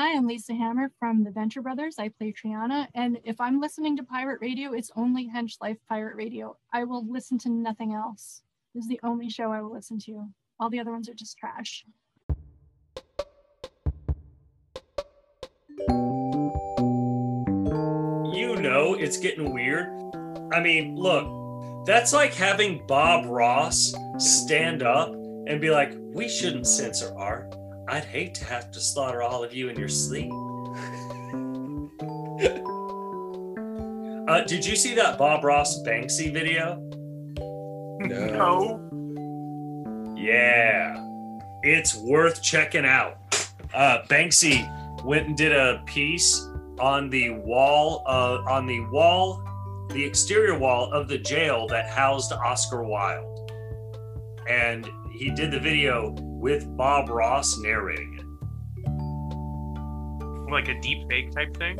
Hi, I'm Lisa Hammer from the Venture Brothers. I play Triana, and if I'm listening to pirate radio, it's only Hench Life Pirate Radio. I will listen to nothing else. This is the only show I will listen to. All the other ones are just trash. You know it's getting weird. I mean, look, that's like having Bob Ross stand up and be like, we shouldn't censor art. I'd hate to have to slaughter all of you in your sleep. uh, did you see that Bob Ross Banksy video? No. Yeah, it's worth checking out. Uh, Banksy went and did a piece on the wall, uh, on the wall, the exterior wall of the jail that housed Oscar Wilde, and he did the video with Bob Ross narrating it. Like a deep fake type thing?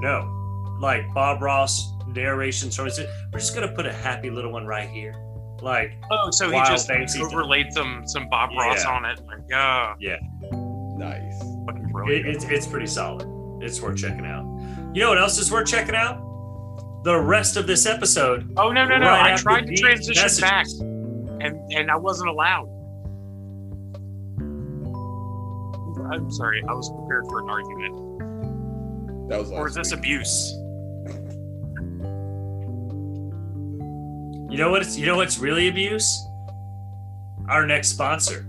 No, like Bob Ross narration stories. We're just gonna put a happy little one right here. Like, Oh, so he just Banksy overlaid some some Bob Ross on it. Like, yeah, Nice. it, it's it's pretty solid. It's worth checking out. You know what else is worth checking out? The rest of this episode. oh no, no, no! right I tried to transition messages. back, and and I wasn't allowed. I'm sorry, I was prepared for an argument. That was Or is this week. abuse? You know what? It's, you know what's really abuse? Our next sponsor.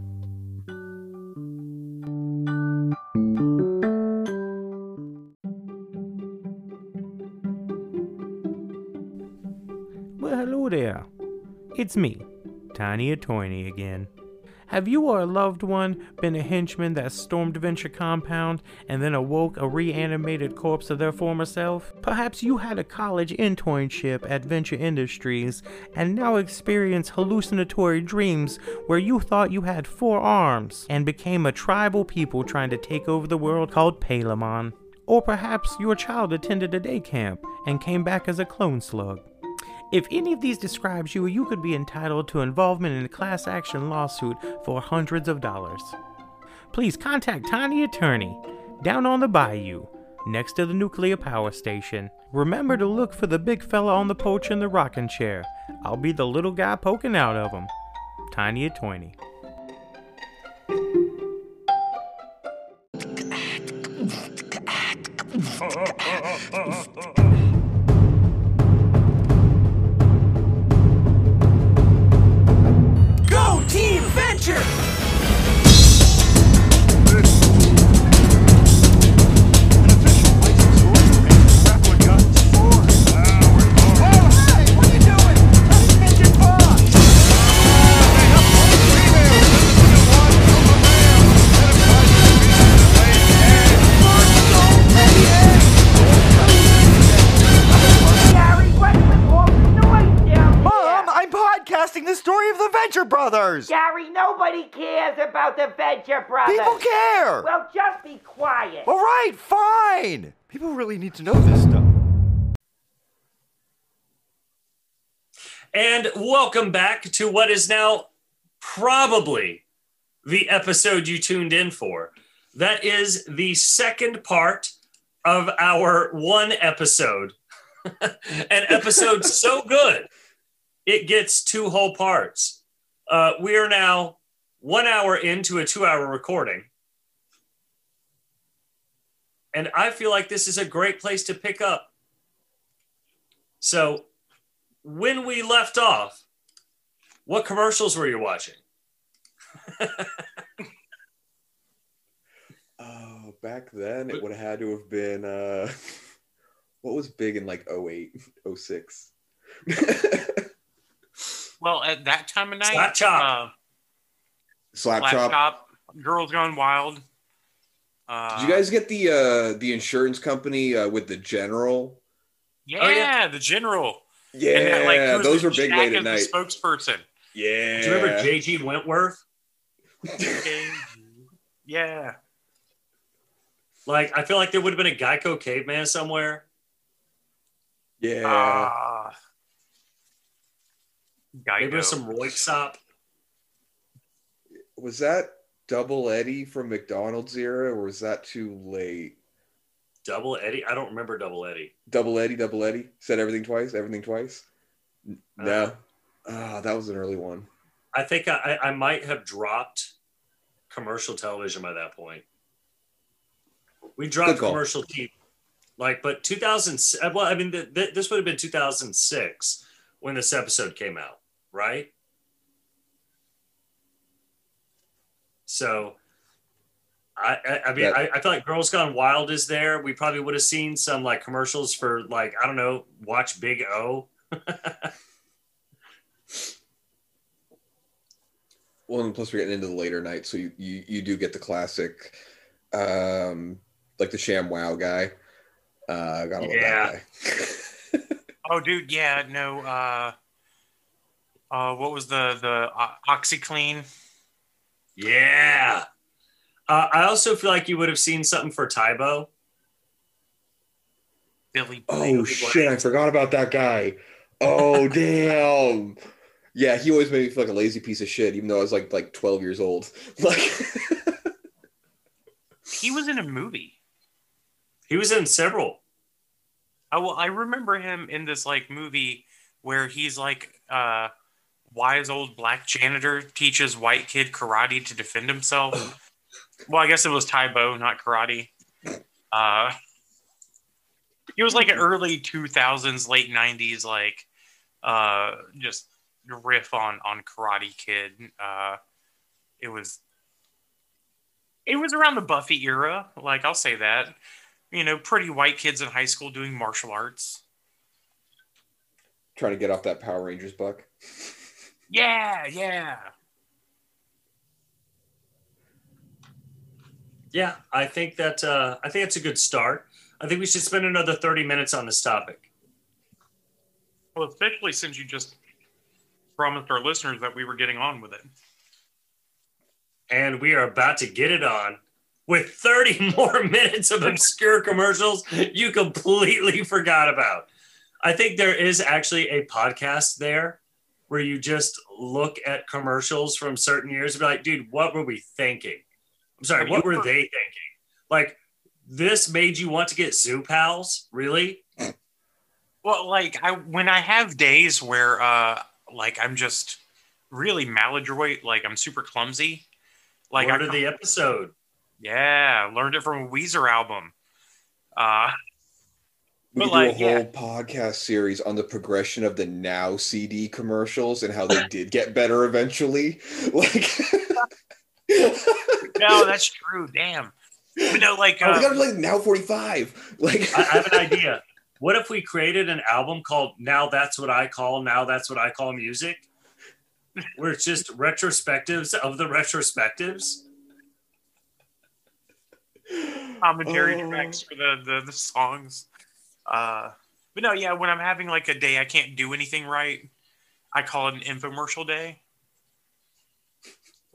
Well, hello there. It's me, Tiny Atoyny again. Have you or a loved one been a henchman that stormed Venture Compound and then awoke a reanimated corpse of their former self? Perhaps you had a college internship at Venture Industries and now experience hallucinatory dreams where you thought you had four arms and became a tribal people trying to take over the world called Palamon. Or perhaps your child attended a day camp and came back as a clone slug. If any of these describes you, you could be entitled to involvement in a class action lawsuit for hundreds of dollars. Please contact Tiny Attorney down on the bayou, next to the nuclear power station. Remember to look for the big fella on the porch in the rocking chair. I'll be the little guy poking out of him. Tiny Attorney. Team about the Venture Brothers. People care! Well, just be quiet. Alright, fine! People really need to know this stuff. And welcome back to what is now probably the episode you tuned in for. That is the second part of our one episode. An episode so good, it gets two whole parts. Uh, we are now one hour into a two hour recording. And I feel like this is a great place to pick up. So, when we left off, what commercials were you watching? Oh, back then it would have had to have been uh what was big in like 08, 06? Well, at that time of night, Slap chop. uh, Slap Slap chop. Chop, Girls Gone Wild. Uh, Did you guys get the uh the insurance company uh, with the general? Yeah, Oh, yeah. the General. Yeah, that, like, those were big late at night. The spokesperson. Yeah. Do you remember JG Wentworth? yeah. Like, I feel like there would have been a Geico caveman somewhere. yeah. Uh, Maybe Geico. some Roy Sop. Was that Double Eddie from McDonald's era, or was that too late? Double Eddie? I don't remember Double Eddie. Double Eddie, Double Eddie. Said everything twice, everything twice. N- No. Uh. Ah, that was an early one. I think I, I might have dropped commercial television by that point. We dropped commercial TV, like, but 2000. Well, I mean, th- th- this would have been 2006 when this episode came out, right? So, I, I, I mean, That- I, I feel like Girls Gone Wild is there. We probably would have seen some like commercials for like I don't know, watch Big O. Well, and plus we're getting into the later night. so you, you, you do get the classic, um, like the Sham Wow guy. Uh, gotta love Yeah. that guy. Oh, dude, yeah, no. Uh, uh, what was the the uh, OxiClean? Yeah. Uh, I also feel like you would have seen something for Tae Bo. Billy. oh shit! I forgot about that guy. Oh damn! Yeah, he always made me feel like a lazy piece of shit, even though I was like like twelve years old. Like, He was in a movie. He was in several. I well, I remember him in this like movie where he's like uh wise old black janitor teaches white kid karate to defend himself. well, I guess it was Tae Bo, not karate. Uh he was like an early 2000s, late 90s like uh just riff on on Karate Kid. Uh it was it was around the Buffy era, like I'll say that you know, pretty white kids in high school doing martial arts. trying to get off that Power Rangers buck. Yeah, yeah. Yeah, I think that uh, I think it's a good start. I think we should spend another 30 minutes on this topic. Well, especially since you just promised our listeners that we were getting on with it. And we are about to get it on with 30 more minutes of obscure commercials you completely forgot about. I think there is actually a podcast there where you just look at commercials from certain years and be like, dude, what were we thinking? I'm sorry, what were they thinking? Like, this made you want to get Zoo Pals? Really? Well, like I when I have days where uh like I'm just really maladroit, like I'm super clumsy. Like Word I of the episode. yeah, learned it from a Weezer album. Uh We could like, do a whole yeah. podcast series on the progression of the Now CD commercials and how they did get better eventually. Like, no, that's true. Damn. But no, like oh, we got like Now 45. Like, I, I have an idea. What if we created an album called Now That's What I Call, Now That's What I Call Music? Where it's just retrospectives of the retrospectives. commentary Oh. tracks for the, the the songs. Uh, but no, yeah, when I'm having like a day I can't do anything right, I call it an infomercial day.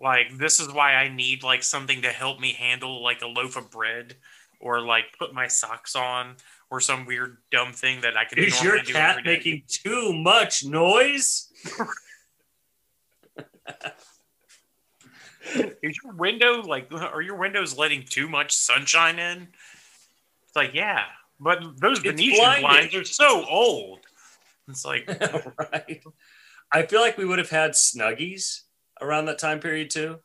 Like this is why I need like something to help me handle like a loaf of bread or like put my socks on or some weird dumb thing that I can. Is your do cat making too much noise? Is your window like? Are your windows letting too much sunshine in? It's like yeah, but those It's Venetian blinding. blinds are so old. It's like right. I feel like we would have had Snuggies around that time period too.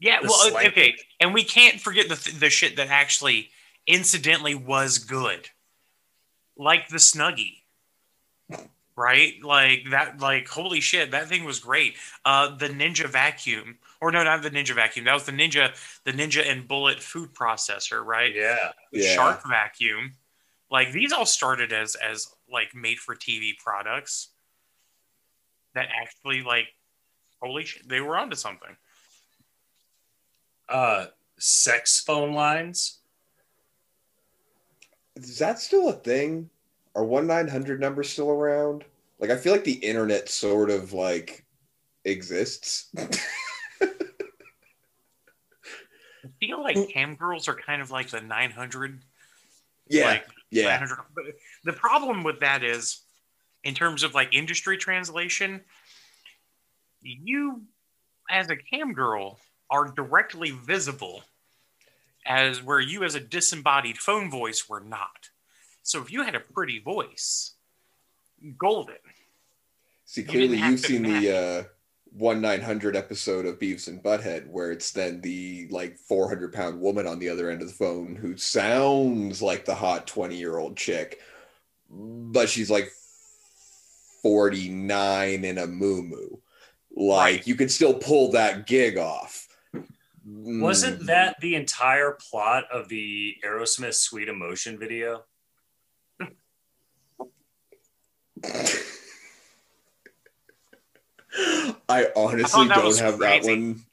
Yeah, The well, slang. okay, and we can't forget the th- the shit that actually incidentally was good, like the Snuggie, right? Like that, like holy shit, that thing was great. Uh, the Ninja vacuum, or no, not the Ninja vacuum. That was the Ninja, the Ninja and Bullet food processor, right? Yeah. Yeah. Shark vacuum, like these all started as as like made for TV products that actually like holy shit, they were onto something. Uh, sex phone lines. is that still a thing? Are 1 900 numbers still around? Like, I feel like the internet sort of like exists. I feel like cam girls are kind of like the 900 yeah. like yeah. 900 but the problem with that is in terms of like industry translation you as a cam girl are directly visible as where you as a disembodied phone voice were not. So if you had a pretty voice, golden. See, clearly didn't have you've seen the uh, one nine hundred episode of Beavis and Butthead, where it's then the like four hundred pound woman on the other end of the phone who sounds like the hot twenty year old chick, but she's like forty nine in a moo moo. Like you could still pull that gig off. Wasn't Mm. that the entire plot of the Aerosmith Sweet Emotion video? I honestly that don't was have that one.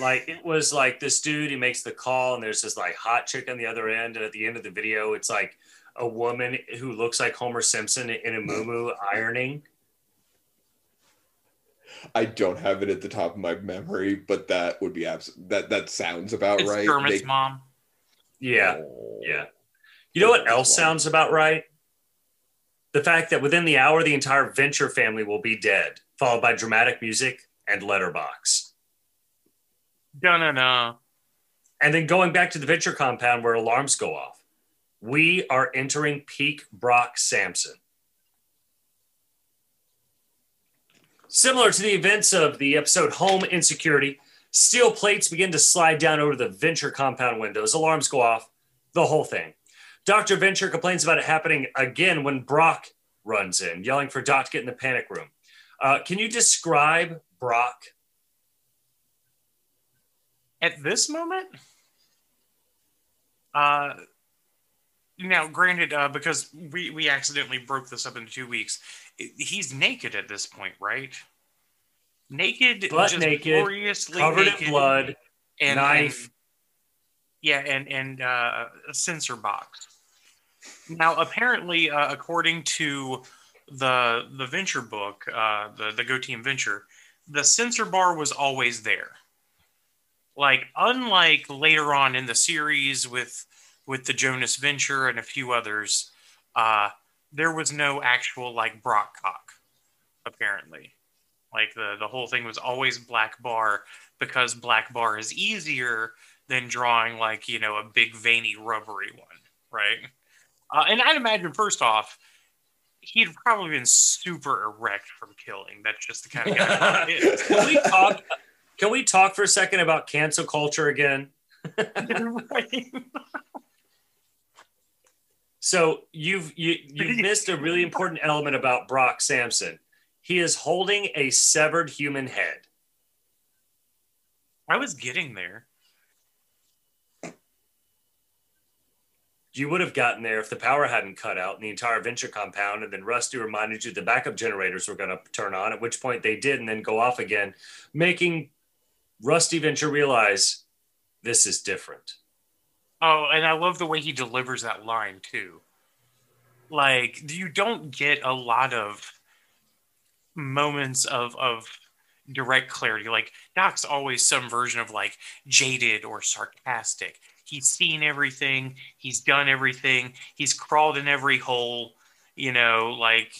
Like it was like this dude, he makes the call, and there's this like hot chick on the other end, and at the end of the video, it's like a woman who looks like Homer Simpson in a moo ironing. I don't have it at the top of my memory, but that would be abs- that that sounds about It's right. Dermot's They- mom. Yeah, Oh. yeah. You know what else sounds about right? The fact that within the hour, the entire Venture family will be dead, followed by dramatic music and letterbox. No, no, no. And then going back to the Venture compound where alarms go off, we are entering peak Brock Sampson. Similar to the events of the episode Home Insecurity, steel plates begin to slide down over the Venture compound windows, alarms go off, the whole thing. Dr. Venture complains about it happening again when Brock runs in, yelling for Doc to get in the panic room. Uh, can you describe Brock? At this moment, uh, now granted, uh, because we we accidentally broke this up into two weeks, he's naked at this point, right? Naked, Butt just naked, gloriously Covered naked, in blood, and, knife. and- yeah, and and uh, a censor box. Now, apparently, uh, according to the the venture book, uh, the the Go Team Venture, the censor bar was always there. Like, unlike later on in the series with with the Jonas Venture and a few others, uh, there was no actual like Brock cock. Apparently, like the the whole thing was always black bar because black bar is easier than drawing like you know a big veiny rubbery one, right? Uh, and I'd imagine first off, he'd probably been super erect from killing. That's just the kind of guy he is. can we talk? Can we talk for a second about cancel culture again? So you've you you've missed a really important element about Brock Sampson. He is holding a severed human head. I was getting there. You would have gotten there if the power hadn't cut out in the entire venture compound, and then Rusty reminded you the backup generators were going to turn on. At which point they did, and then go off again, making Rusty Venture realize this is different. Oh, and I love the way he delivers that line too. Like you don't get a lot of moments of of direct clarity. Like Doc's always some version of like jaded or sarcastic. He's seen everything, he's done everything, he's crawled in every hole, you know, like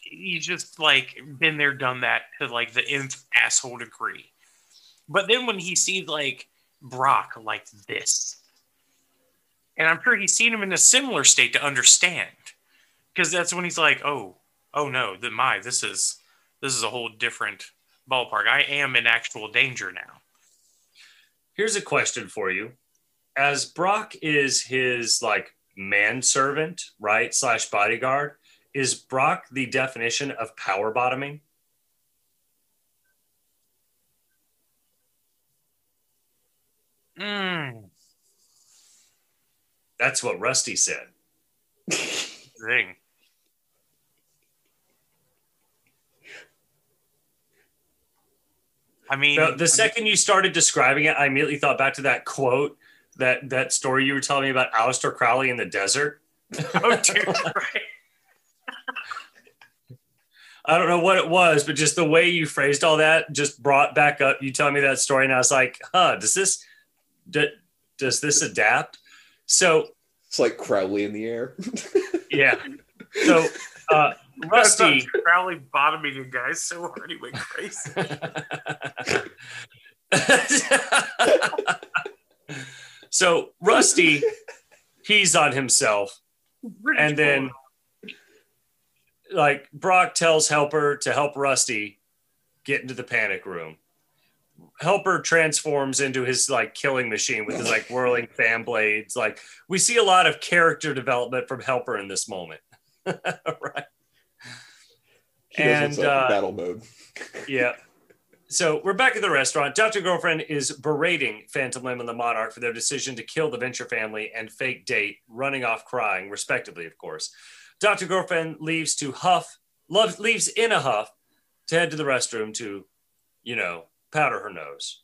he's just like been there, done that to like the nth asshole degree. But then when he sees like Brock like this. And I'm sure he's seen him in a similar state to understand. Because that's when he's like, oh, oh no, the my, this is this is a whole different ballpark. I am in actual danger now. Here's a question for you. As Brock is his like manservant, right? Slash bodyguard, is Brock the definition of power bottoming? Mm, That's what Rusty said. I mean, The, the second you started describing it, I immediately thought back to that quote, that that story you were telling me about Aleister Crowley in the desert. oh, dude, right? I don't know what it was, but just the way you phrased all that just brought back up you telling me that story, and I was like, huh, does this d- does this adapt? So It's like Crowley in the air. yeah. So uh, Rusty. Crowley bottoming a guys so hard he went crazy. so Rusty pees on himself, and then like Brock tells Helper to help Rusty get into the panic room. Helper transforms into his like killing machine with his like whirling fan blades. Like we see a lot of character development from Helper in this moment. right. He knows And what's up, uh, battle mode. yeah. So we're back at the restaurant. Dr. Girlfriend is berating Phantom Limb and the Monarch for their decision to kill the Venture family and fake date, running off crying, respectively, of course. Dr. Girlfriend leaves to huff, love, leaves in a huff to head to the restroom to, you know, powder her nose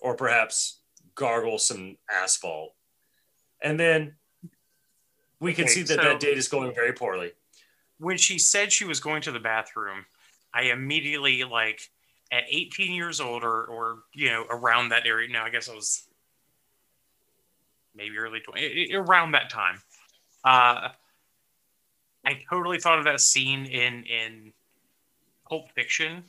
or perhaps gargle some asphalt. And then we can Okay, see that so- that date is going very poorly. When she said she was going to the bathroom, I immediately like at 18 years old or or you know around that area. No, I guess I was maybe early 20 around that time. Uh, I totally thought of that scene in in Pulp Fiction.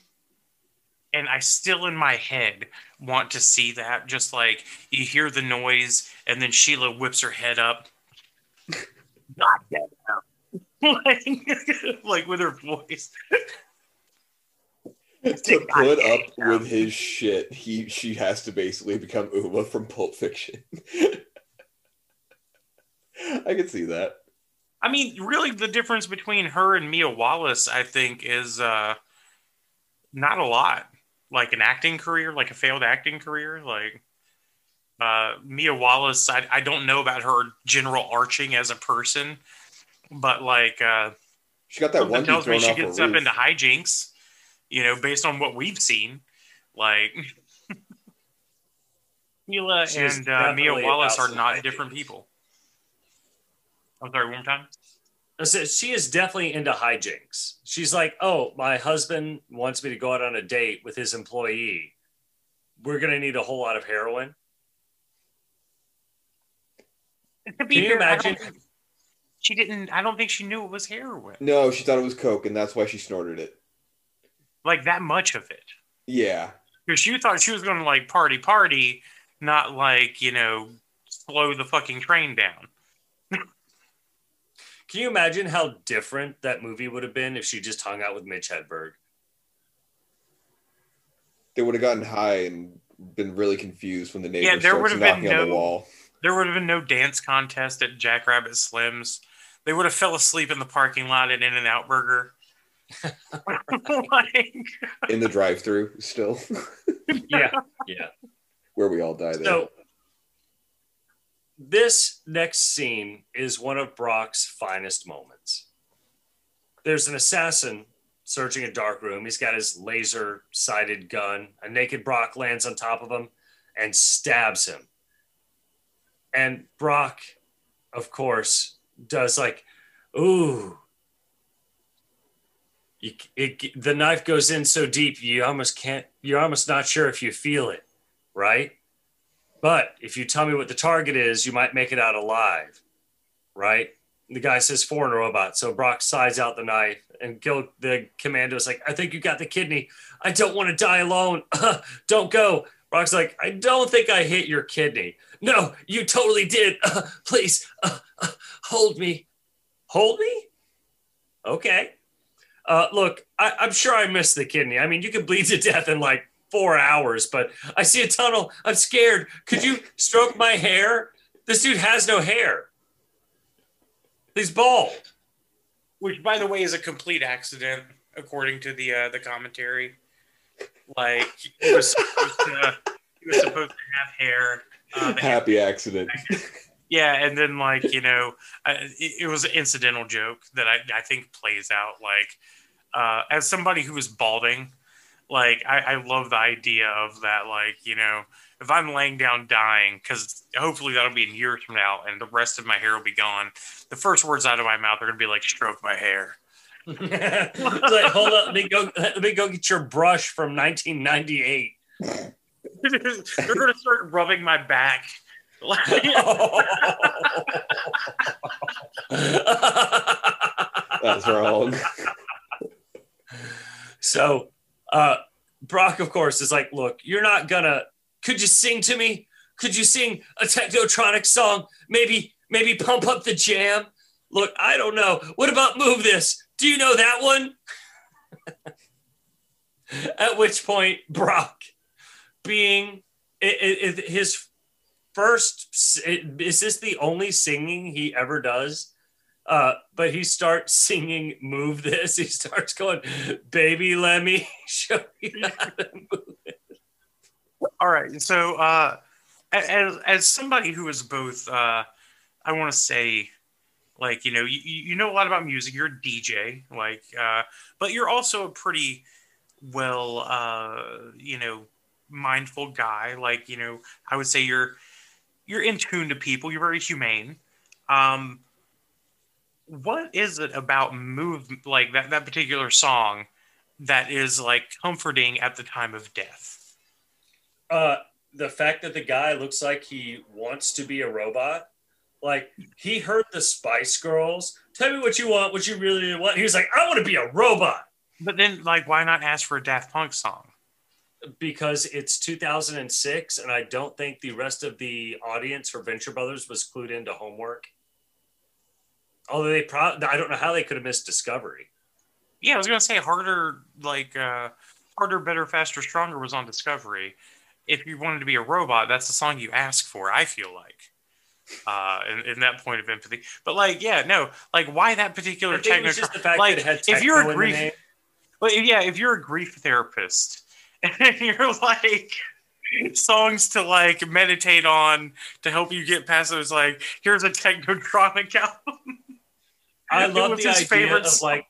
And I still in my head want to see that. Just like you hear the noise, and then Sheila whips her head up. God damn like, like with her voice. to put up with his shit, he she has to basically become Uma from Pulp Fiction. I can see that. I mean, really, the difference between her and Mia Wallace, I think, is uh, not a lot. Like an acting career, like a failed acting career. Like uh, Mia Wallace, I, I don't know about her general arching as a person, but like uh, She got that one tells me she gets up roof. into hijinks. You know, based on what we've seen, like Mila She is and uh, Mia Wallace are not different people. I'm sorry, one more time. I she is definitely into hijinks. She's like, oh, my husband wants me to go out on a date with his employee. We're gonna need a whole lot of heroin. To Can you fair, imagine? Think- She didn't. I don't think she knew it was heroin. No, she thought it was coke, and that's why she snorted it. Like that much of it, Yeah, because she thought she was going to like party, party, not like you know slow the fucking train down. Can you imagine how different that movie would have been if she just hung out with Mitch Hedberg? they would have gotten high and been really confused when the neighbor Yeah, there starts would have been knocking on the wall. There would have been no dance contest at Jackrabbit Slims. They would have fell asleep in the parking lot at In and Out Burger. like, in the drive-through still, Yeah, yeah. where we all die there. So this next scene is one of Brock's finest moments. There's an assassin searching a dark room. He's got his laser sighted gun. A naked Brock lands on top of him and stabs him. And Brock, of course, does like, ooh. You, it, the knife goes in so deep you almost can't you're almost not sure if you feel it right but if you tell me what the target is, you might make it out alive, right? The guy says foreign robot. So Brock sides out the knife and Gil, the commando is like, I think you got the kidney. I don't want to die alone. don't go. Brock's like, I don't think I hit your kidney. No, you totally did. please uh, uh, hold me. Hold me? Okay. Uh, look, I, I'm sure I missed the kidney. I mean, you could bleed to death in like four hours, but I see a tunnel. I'm scared. Could you stroke my hair? This dude has no hair. He's bald. which, by the way, is a complete accident, according to the uh, the commentary. Like he was supposed to, he was supposed to have hair. Uh, Happy accident. yeah, and then like you know, I, it, it was an incidental joke that I, I think plays out. Like uh, as somebody who is balding, like I, I love the idea of that. Like you know, if I'm laying down dying, because hopefully that'll be in years from now, and the rest of my hair will be gone. The first words out of my mouth are gonna be like, "Stroke my hair." It's like, hold up, let me go. Let me go get your brush from 1998. They're gonna start rubbing my back. That's wrong. So uh, Brock, of course, is like, look, you're not gonna. Could you sing to me? Could you sing a technotronic song? Maybe, maybe pump up the jam. Look, I don't know. What about move this? Do you know that one? At which point, Brock, being it, it, his first, is this the only singing he ever does? Uh, but he starts singing "Move This." He starts going, "Baby, let me show you how to move." it." All right. So, uh, as as somebody who is both, uh, I want to say, like you know, you, you know a lot about music. You're a DJ, like, uh, but you're also a pretty well, uh, you know, mindful guy. Like, you know, I would say you're you're in tune to people. You're very humane. Um, what is it about move like that that particular song that is like comforting at the time of death? uh the fact that the guy looks like he wants to be a robot like he heard the spice girls tell me what you want what you really want he was like i want to be a robot But then, like, why not ask for a Daft Punk song? because it's 2006 and i don't think the rest of the audience for venture brothers was clued into homework although they probably i don't know how they could have missed discovery Yeah, I was gonna say harder, like uh, harder, better, faster, stronger was on Discovery. If you wanted to be a robot, that's the song you ask for. I feel like, uh, in, in that point of empathy. But like, yeah, no, like, why that particular I think it techno? was just the fact like, that it had if you're a grief, well, yeah, if you're a grief therapist and you're like songs to like meditate on to help you get past those, like, here's a technotronic album. I love the his idea favorite of song. like,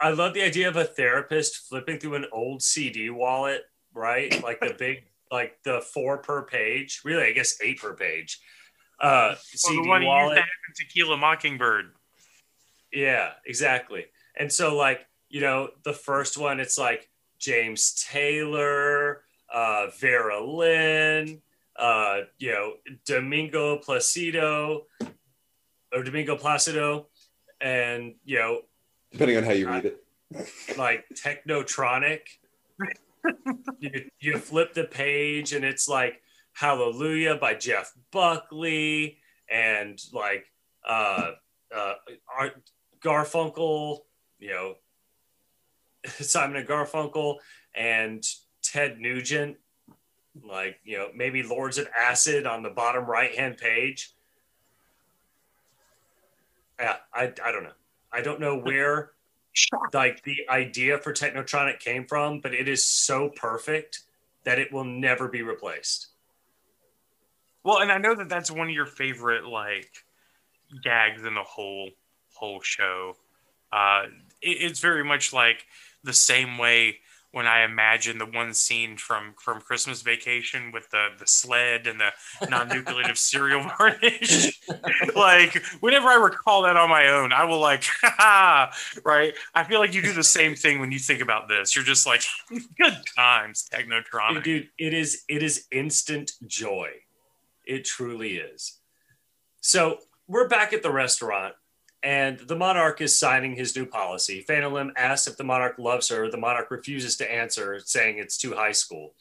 I love the idea of a therapist flipping through an old CD wallet, right? Like the big, like the four per page. Really, I guess eight per page. Uh, Well, CD the one you used wallet. to have in Tequila Mockingbird. Yeah, exactly. And so, like, you know, the first one, it's like James Taylor, uh, Vera Lynn, uh, you know, Domingo Placido, or Domingo Placido, and, you know, Depending on how you read it. like Technotronic. you, you flip the page and it's like Hallelujah by Jeff Buckley and like uh, uh, Art Garfunkel, you know, Simon and Garfunkel and Ted Nugent, like, you know, maybe Lords of Acid on the bottom right hand page. Yeah, I, I don't know. I don't know where like the idea for Technotronic came from, but it is so perfect that it will never be replaced. Well, and I know that that's one of your favorite like gags in the whole whole show. Uh, it, it's very much like the same way when I imagine the one scene from from Christmas Vacation with the the sled and the non-nucleative cereal varnish. like whenever I recall that on my own, I will like, ha right. I feel like you do the same thing when you think about this. You're just like, good times, Technotronic. Dude, it is it is instant joy. It truly is. So we're back at the restaurant, and the monarch is signing his new policy. Phantom asks if the monarch loves her. The monarch refuses to answer, saying it's too high school.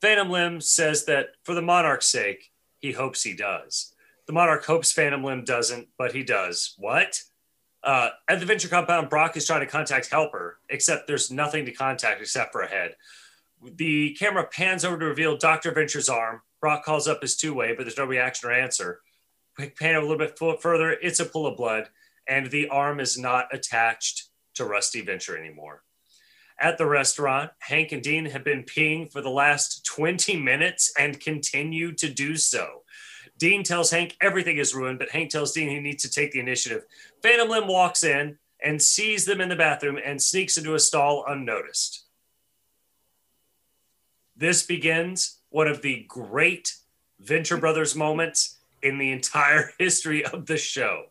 Phantom Limb says that for the monarch's sake, he hopes he does. The monarch hopes Phantom Limb doesn't, but he does. What? Uh, at the venture compound, Brock is trying to contact Helper, except there's nothing to contact except for a head. The camera pans over to reveal Dr. Venture's arm. Brock calls up his two way, but there's no reaction or answer. Quick pan a little bit further, it's a pool of blood, and the arm is not attached to Rusty Venture anymore. At the restaurant, Hank and Dean have been peeing for the last 20 minutes and continue to do so. Dean tells Hank everything is ruined, but Hank tells Dean he needs to take the initiative. Phantom Limb walks in and sees them in the bathroom and sneaks into a stall unnoticed. This begins one of the great Venture Brothers moments in the entire history of the show.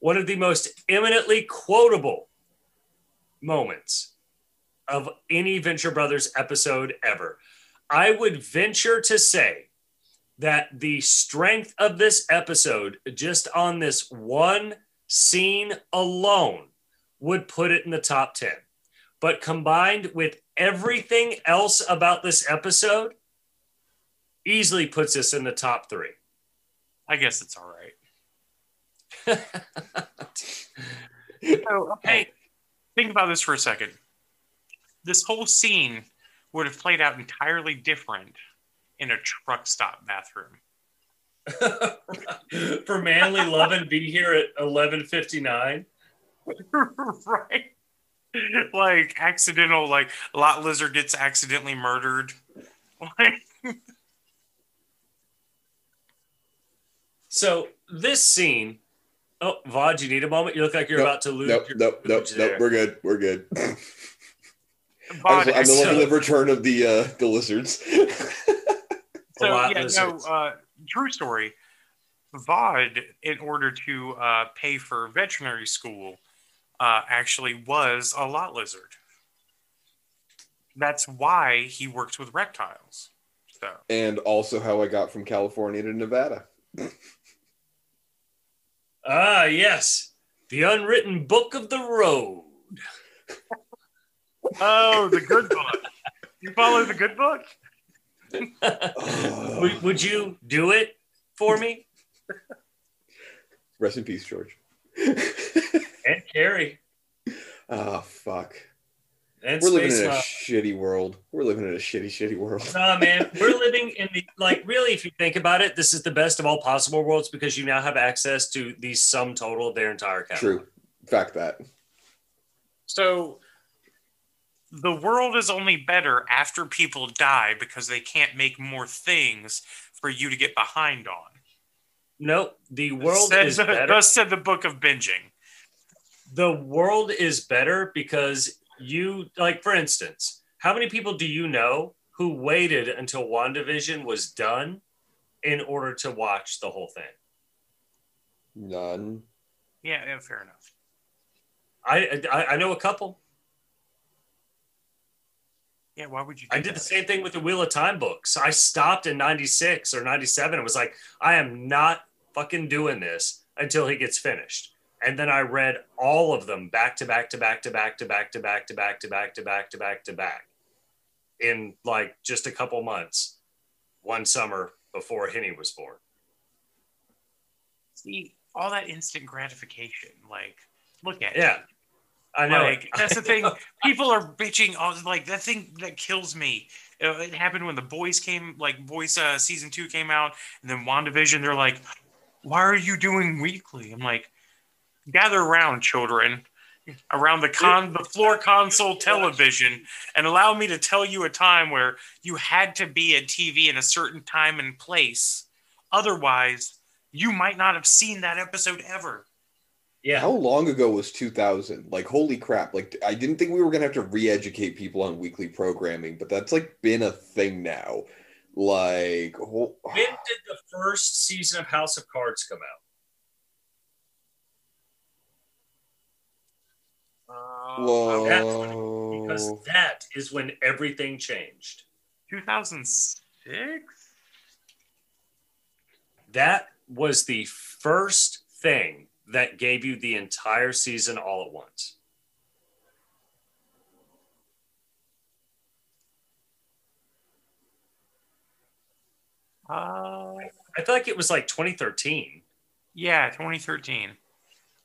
One of the most eminently quotable moments of any Venture Brothers episode ever. I would venture to say that the strength of this episode, just on this one scene alone, would put it in the top 10. but combined with everything else about this episode, easily puts us in the top three. I guess it's all right. So, oh, okay, think about this for a second. This whole scene would have played out entirely different in a truck stop bathroom. For Manly Love and be here at 11:59. right? Like accidental, like lot lizard gets accidentally murdered. Like, So this scene. Oh, Vod, you need a moment. You look like you're Nope, about to lose. Nope, your nope, nope, courage nope. We're good. We're good. Vaughn, I'm, I'm so- loving the return of the uh, the lizards. So lot yeah, no. Uh, true story. Vod, in order to uh, pay for veterinary school, uh, actually was a lot lizard. That's why he works with reptiles. So and also how I got from California to Nevada. Ah, yes, the unwritten book of the road. Oh, the good book. you follow the good book? Would, would you do it for me Rest in peace, George. and Carrie oh fuck. And We're living in a Mountain? shitty world. We're living in a shitty, shitty world. Nah, man, we're living in the like. Really, if you think about it, this is the best of all possible worlds because you now have access to the sum total of their entire catalog. True. Fact that. So the world is only better after people die because they can't make more things for you to get behind on. Nope, the world Said- is better. Thus said the book of binging. the world is better because you like for instance how many people do you know who waited until wandavision was done in order to watch the whole thing None. Yeah, yeah, fair enough. i i, I know a couple Yeah, why would you? Do i did that? the same thing with the wheel of time books i stopped in 96 or 97 and was like i am not fucking doing this until he gets finished and then i read all of them back to back to back to back to back to back to back to back to back to back to back in like just a couple months one summer before Henny was born. See all that instant gratification. Like, look at Yeah. I know. Like, that's the thing. People are bitching. All like that thing that kills me. Uh, It happened when the boys came, like boys uh, season two came out, and then Wandavision. They're like, "Why are you doing weekly?" I'm like, "Gather around, children, around the con the floor console television, and allow me to tell you a time where you had to be at TV in a certain time and place. Otherwise, you might not have seen that episode ever." Yeah, How long ago was 2000? Like, holy crap. Like, I didn't think we were going to have to re educate people on weekly programming, but that's like been a thing now. Like, ho- when did the first season of House of Cards come out? Whoa. Because that is when everything changed. 2006. That was the first thing that gave you the entire season all at once. Uh, I feel like it was like 2013. yeah, 2013.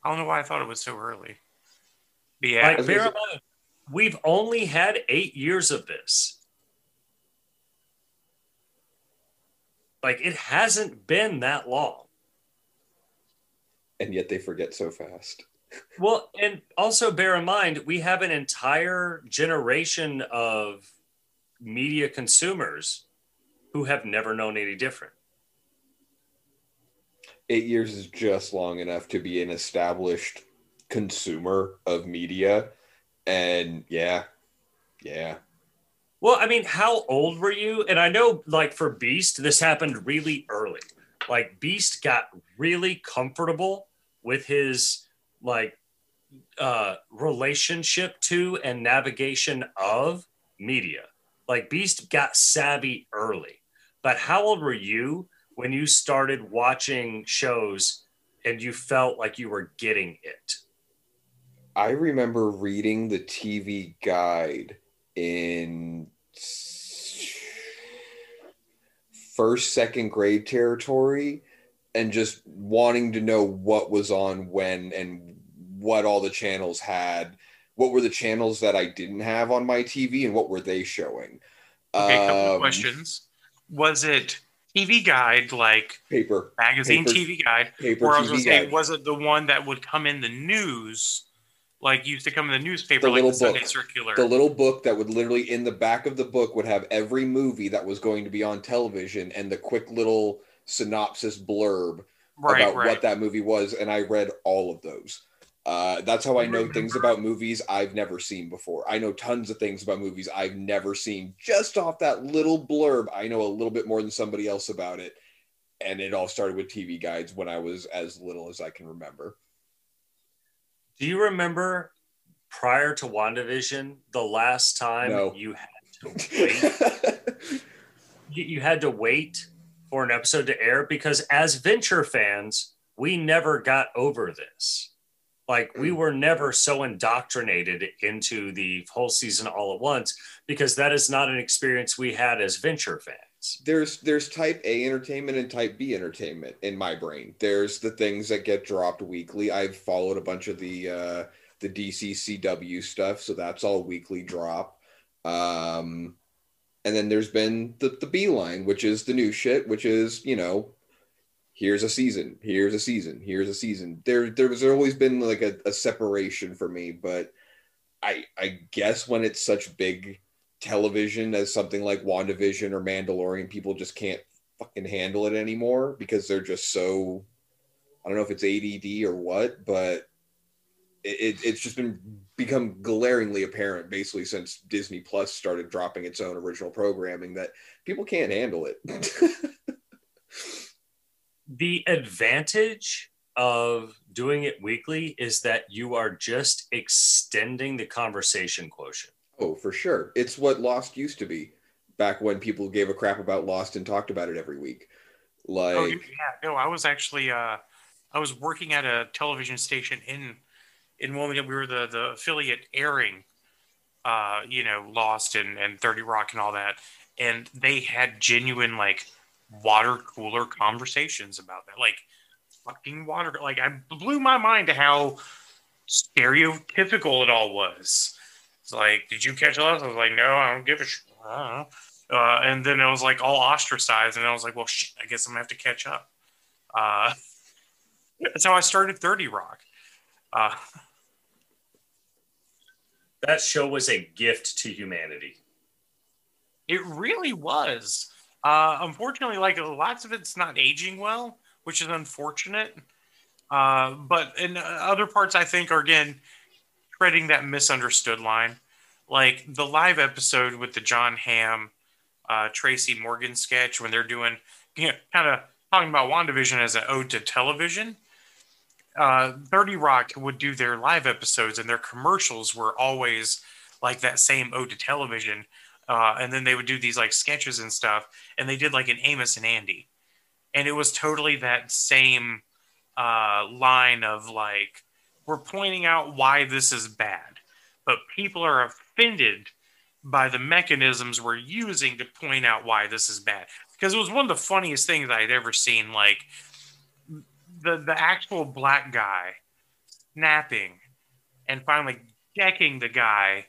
I don't know why I thought it was so early. But yeah, Like, bear in mind, we've only had eight years of this. Like, it hasn't been that long. and yet they forget so fast. Well, and also bear in mind, we have an entire generation of media consumers who have never known any different. Eight years is just long enough to be an established consumer of media. And yeah, yeah. Well, I mean, how old were you? And I know, like, for Beast, this happened really early. Like, Beast got really comfortable with his, like, uh, relationship to and navigation of media. Like, Beast got savvy early. But how old were you when you started watching shows and you felt like you were getting it? I remember reading the TV guide in first, second grade territory and just wanting to know what was on when and what all the channels had. What were the channels that I didn't have on my TV and what were they showing? Okay, a couple of Um, questions. Was it TV Guide, like Paper, magazine Paper- TV Guide, paper or I was TV going to say, guide. was it the one that would come in the news, like used to come in the newspaper, The like the little Sunday book. Circular? the little book that would literally in the back of the book would have every movie that was going to be on television and the quick little synopsis blurb right, about right. what that movie was and i read all of those uh, that's how i know things about movies i've never seen before i know tons of things about movies i've never seen just off that little blurb i know a little bit more than somebody else about it and it all started with tv guides when i was as little as i can remember Do you remember prior to WandaVision the last time No. you had to wait? you, you had to wait for an episode to air because as venture fans we never got over this like we mm. were never so indoctrinated into the whole season all at once because that is not an experience we had as venture fans there's there's type A entertainment and type B entertainment in my brain. There's the things that get dropped weekly. I've followed a bunch of the uh the DC CW stuff, so that's all weekly drop. Um and then there's been the the B line, which is the new shit, which is, you know, here's a season, here's a season, here's a season. There there was always been like a, a separation for me, but I I guess when it's such big television as something like WandaVision or Mandalorian, people just can't fucking handle it anymore because they're just so I don't know if it's ADD or what, but it, it, it's just been become glaringly apparent basically since Disney Plus started dropping its own original programming that people can't handle it. the advantage of doing it weekly is that you are just extending the conversation quotient oh, for sure. It's what Lost used to be back when people gave a crap about Lost and talked about it every week. Like Oh, yeah, no, I was actually uh, I was working at a television station in in Wilmington. We were the the affiliate airing, uh, you know, Lost and and Thirty Rock and all that, and they had genuine like water cooler conversations about that, like fucking water. Like I blew my mind to how stereotypical it all was. It's like, did you catch Lost? I was like, no, I don't give a shit. I don't know. Uh, and then it was like all ostracized, and I was like, well, shit, I guess I'm gonna have to catch up. Uh, that's how I started 30 Rock. Uh, that show was a gift to humanity it really was. Uh, unfortunately, like lots of it's not aging well, which is unfortunate. Uh, but in other parts, I think are again treading that misunderstood line. Like the live episode with the Jon Hamm, uh, Tracy Morgan sketch when they're doing, you know, kind of talking about WandaVision as an ode to television. Uh, 30 Rock would do their live episodes, and their commercials were always like that same ode to television. Uh, and then they would do these like sketches and stuff, and they did like an Amos and Andy, and it was totally that same uh, line of like, we're pointing out why this is bad, but people are offended by the mechanisms we're using to point out why this is bad. Because it was one of the funniest things I'd ever seen. Like the the actual black guy snapping and finally decking the guy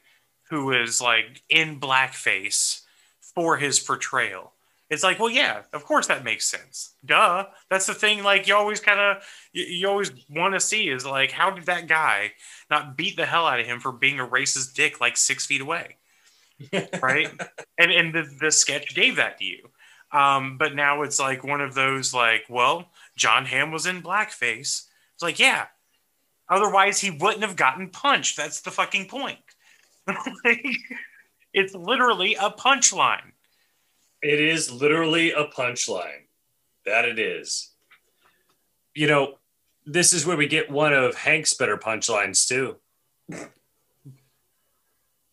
who is like in blackface for his portrayal. It's like, well, yeah, of course that makes sense. Duh. That's the thing. Like you always kind of, you, you always want to see is like, how did that guy not beat the hell out of him for being a racist dick like six feet away, right? and and the, the sketch gave that to you. Um, but now it's like one of those like, well, Jon Hamm was in blackface. It's like, yeah. Otherwise, he wouldn't have gotten punched. That's the fucking point. Like, it's literally a punchline. It is literally a punchline. That it is. You know, this is where we get one of Hank's better punchlines too.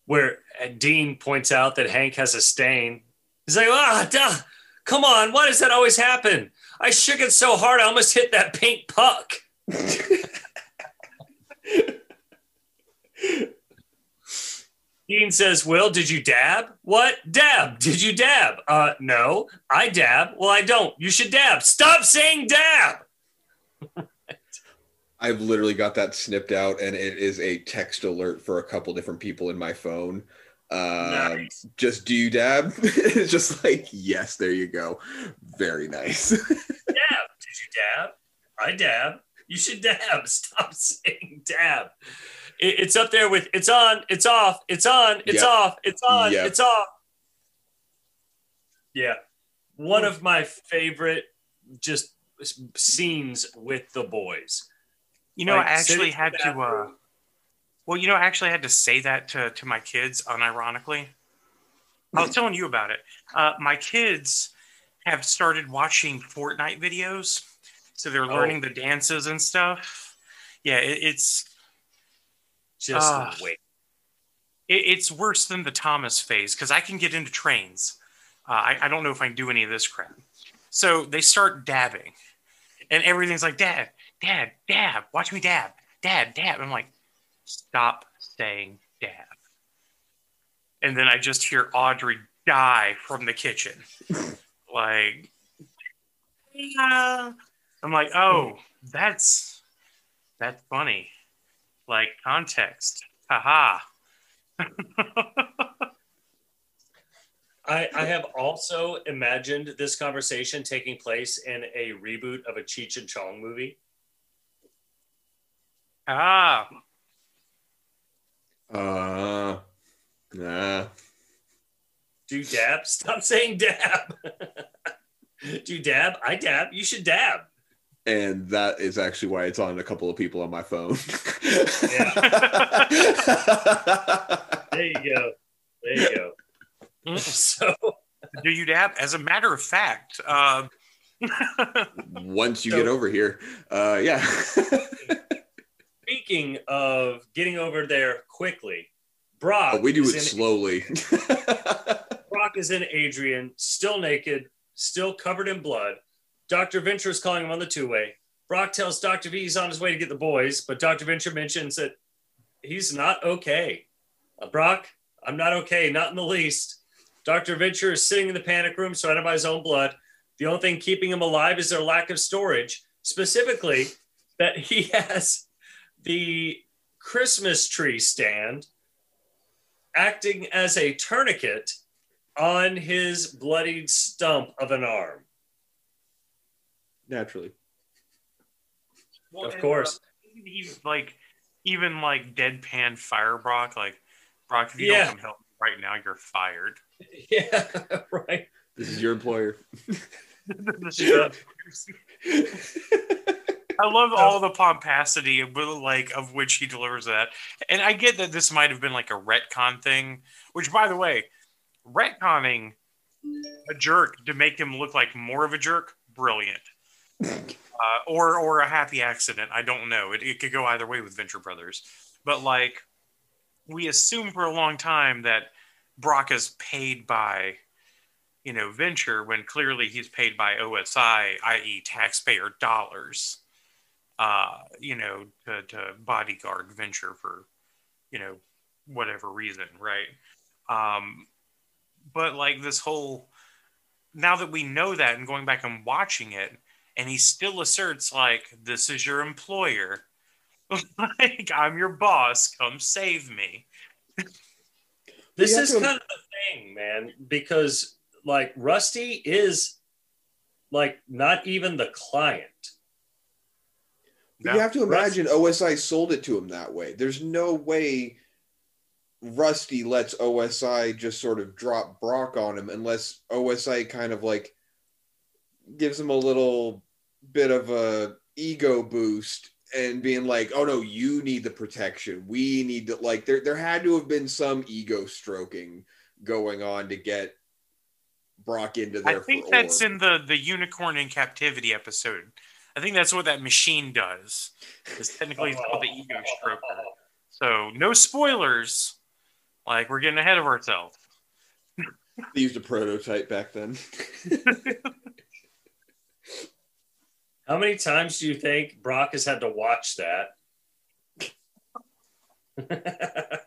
Where Dean points out that Hank has a stain. He's like, ah, duh, come on, why does that always happen? I shook it so hard I almost hit that pink puck. Dean says, Will, did you dab? What? Dab. Did you dab? Uh, no. I dab. Well, I don't. You should dab. Stop saying dab. I've literally got that snipped out, and it is a text alert for a couple different people in my phone. Uh, Nice. Just do you dab? it's just like yes, there you go. Very nice. Dab. Did you dab? I dab. You should dab. Stop saying dab. It- it's up there with it's on, it's off, it's on, it's Yep. off, it's on, Yep. it's off. Yeah. One of my favorite just scenes with the boys. You know, Like, I actually had to. Uh, well, you know, I actually had to say that to to my kids, unironically. I was telling you about it. Uh, my kids have started watching Fortnite videos, so they're Oh. learning the dances and stuff. Yeah, it, it's Just Ah. wait. it, it's worse than the Thomas phase because I can get into trains. Uh, I, I don't know if I can do any of this crap. So they start dabbing, and everything's like, Dad, Dad, dab, watch me dab, Dad, dab. I'm like, stop saying dab. And then I just hear Audrey die from the kitchen. like, yeah. I'm like, oh, that's that's funny. Like context. Haha. I, I have also imagined this conversation taking place in a reboot of a Cheech and Chong movie. ah. uh, nah. Do dab? Stop saying dab. Do dab? I dab. You should dab. And that is actually why it's on a couple of people on my phone. There you go. There you go. So Do you dab? As a matter of fact, uh, Once you So- get over here, uh, yeah. speaking of getting over there quickly, Brock. Oh, we do it slowly. Brock is in Adrian, still naked, still covered in blood. Dr. Venture is calling him on the two way. Brock tells Dr. V he's on his way to get the boys, but Dr. Venture mentions that he's not okay. Uh, Brock, I'm not okay, not in the least. Dr. Venture is sitting in the panic room, surrounded by his own blood. The only thing keeping him alive is their lack of storage, specifically that he has the Christmas tree stand acting as a tourniquet on his bloodied stump of an arm. Naturally. well, Of course. uh, he's like, even like deadpan fire Brock, like, Brock, if you Yeah. don't come help me right now, you're fired. Yeah, right. This is your employer. Yeah. I love all the pomposity of like of which he delivers that, and I get that this might have been like a retcon thing. Which, by the way, retconning a jerk to make him look like more of a jerk, brilliant. Uh, or or a happy accident. I don't know. It, it could go either way with Venture Brothers, but like we assume for a long time that Brock is paid by you know Venture when clearly he's paid by OSI, i.e., taxpayer dollars. Uh, you know, to, to bodyguard Venture for you know whatever reason, right? Um, but like this whole now that we know that and going back and watching it and he still asserts like this is your employer like i'm your boss come save me This is to- kind of the thing, man, because like Rusty is like not even the client. But you have to imagine OSI sold it to him that way. There's no way Rusty lets OSI just sort of drop Brock on him unless OSI kind of like gives him a little bit of a ego boost and being like, "Oh no, you need the protection. We need to like there there had to have been some ego stroking going on to get Brock into there. i think that's in the the unicorn in captivity episode i think that's what that machine does it's technically it's called the ego stroker so no spoilers like we're getting ahead of ourselves They used a prototype back then. How many times do you think Brock has had to watch that?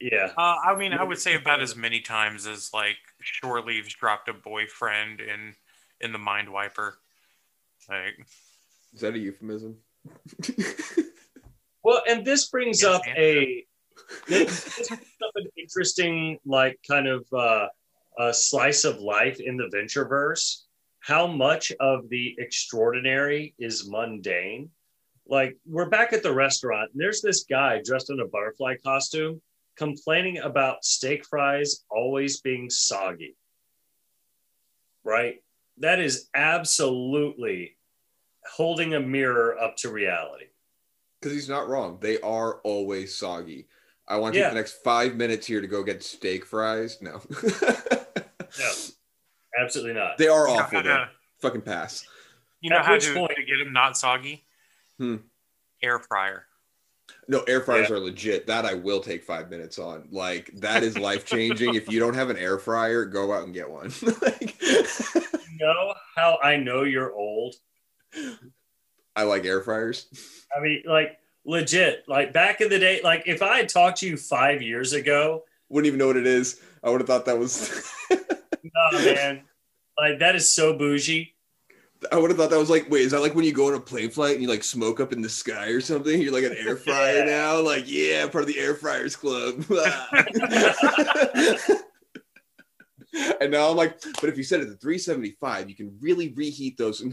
yeah. Uh, I mean, I would say about as many times as like Shore Leave's dropped a boyfriend in in the Mind Wiper. Like, Is that a euphemism? Well, and this brings Yes, up man. a this, this brings up an interesting, like, kind of uh, a slice of life in the Ventureverse. How much of the extraordinary is mundane? Like, we're back at the restaurant, and there's this guy dressed in a butterfly costume complaining about steak fries always being soggy. Right? That is absolutely holding a mirror up to reality. Because he's not wrong. They are always soggy. I want to Yeah. take the next five minutes here to go get steak fries. No, absolutely not. they are you awful. how though. to, Fucking pass. you know At how which to, point- to get them not soggy? Hmm. Air fryer. No, air fryers Yeah. are legit. That I will take five minutes on. Like that is life changing. if you don't have an air fryer, go out and get one. like, You know how I know you're old? I like air fryers. I mean, like legit. Like back in the day, like if I had talked to you five years ago, Wouldn't even know what it is. I would have thought that was. nah, man, like that is so bougie. I would have thought that was like, wait, is that like when you go on a plane flight and you like smoke up in the sky or something? You're like an air fryer Yeah. now? Like, yeah, part of the air fryers club. and now I'm like, but if you set it to 375, you can really reheat those.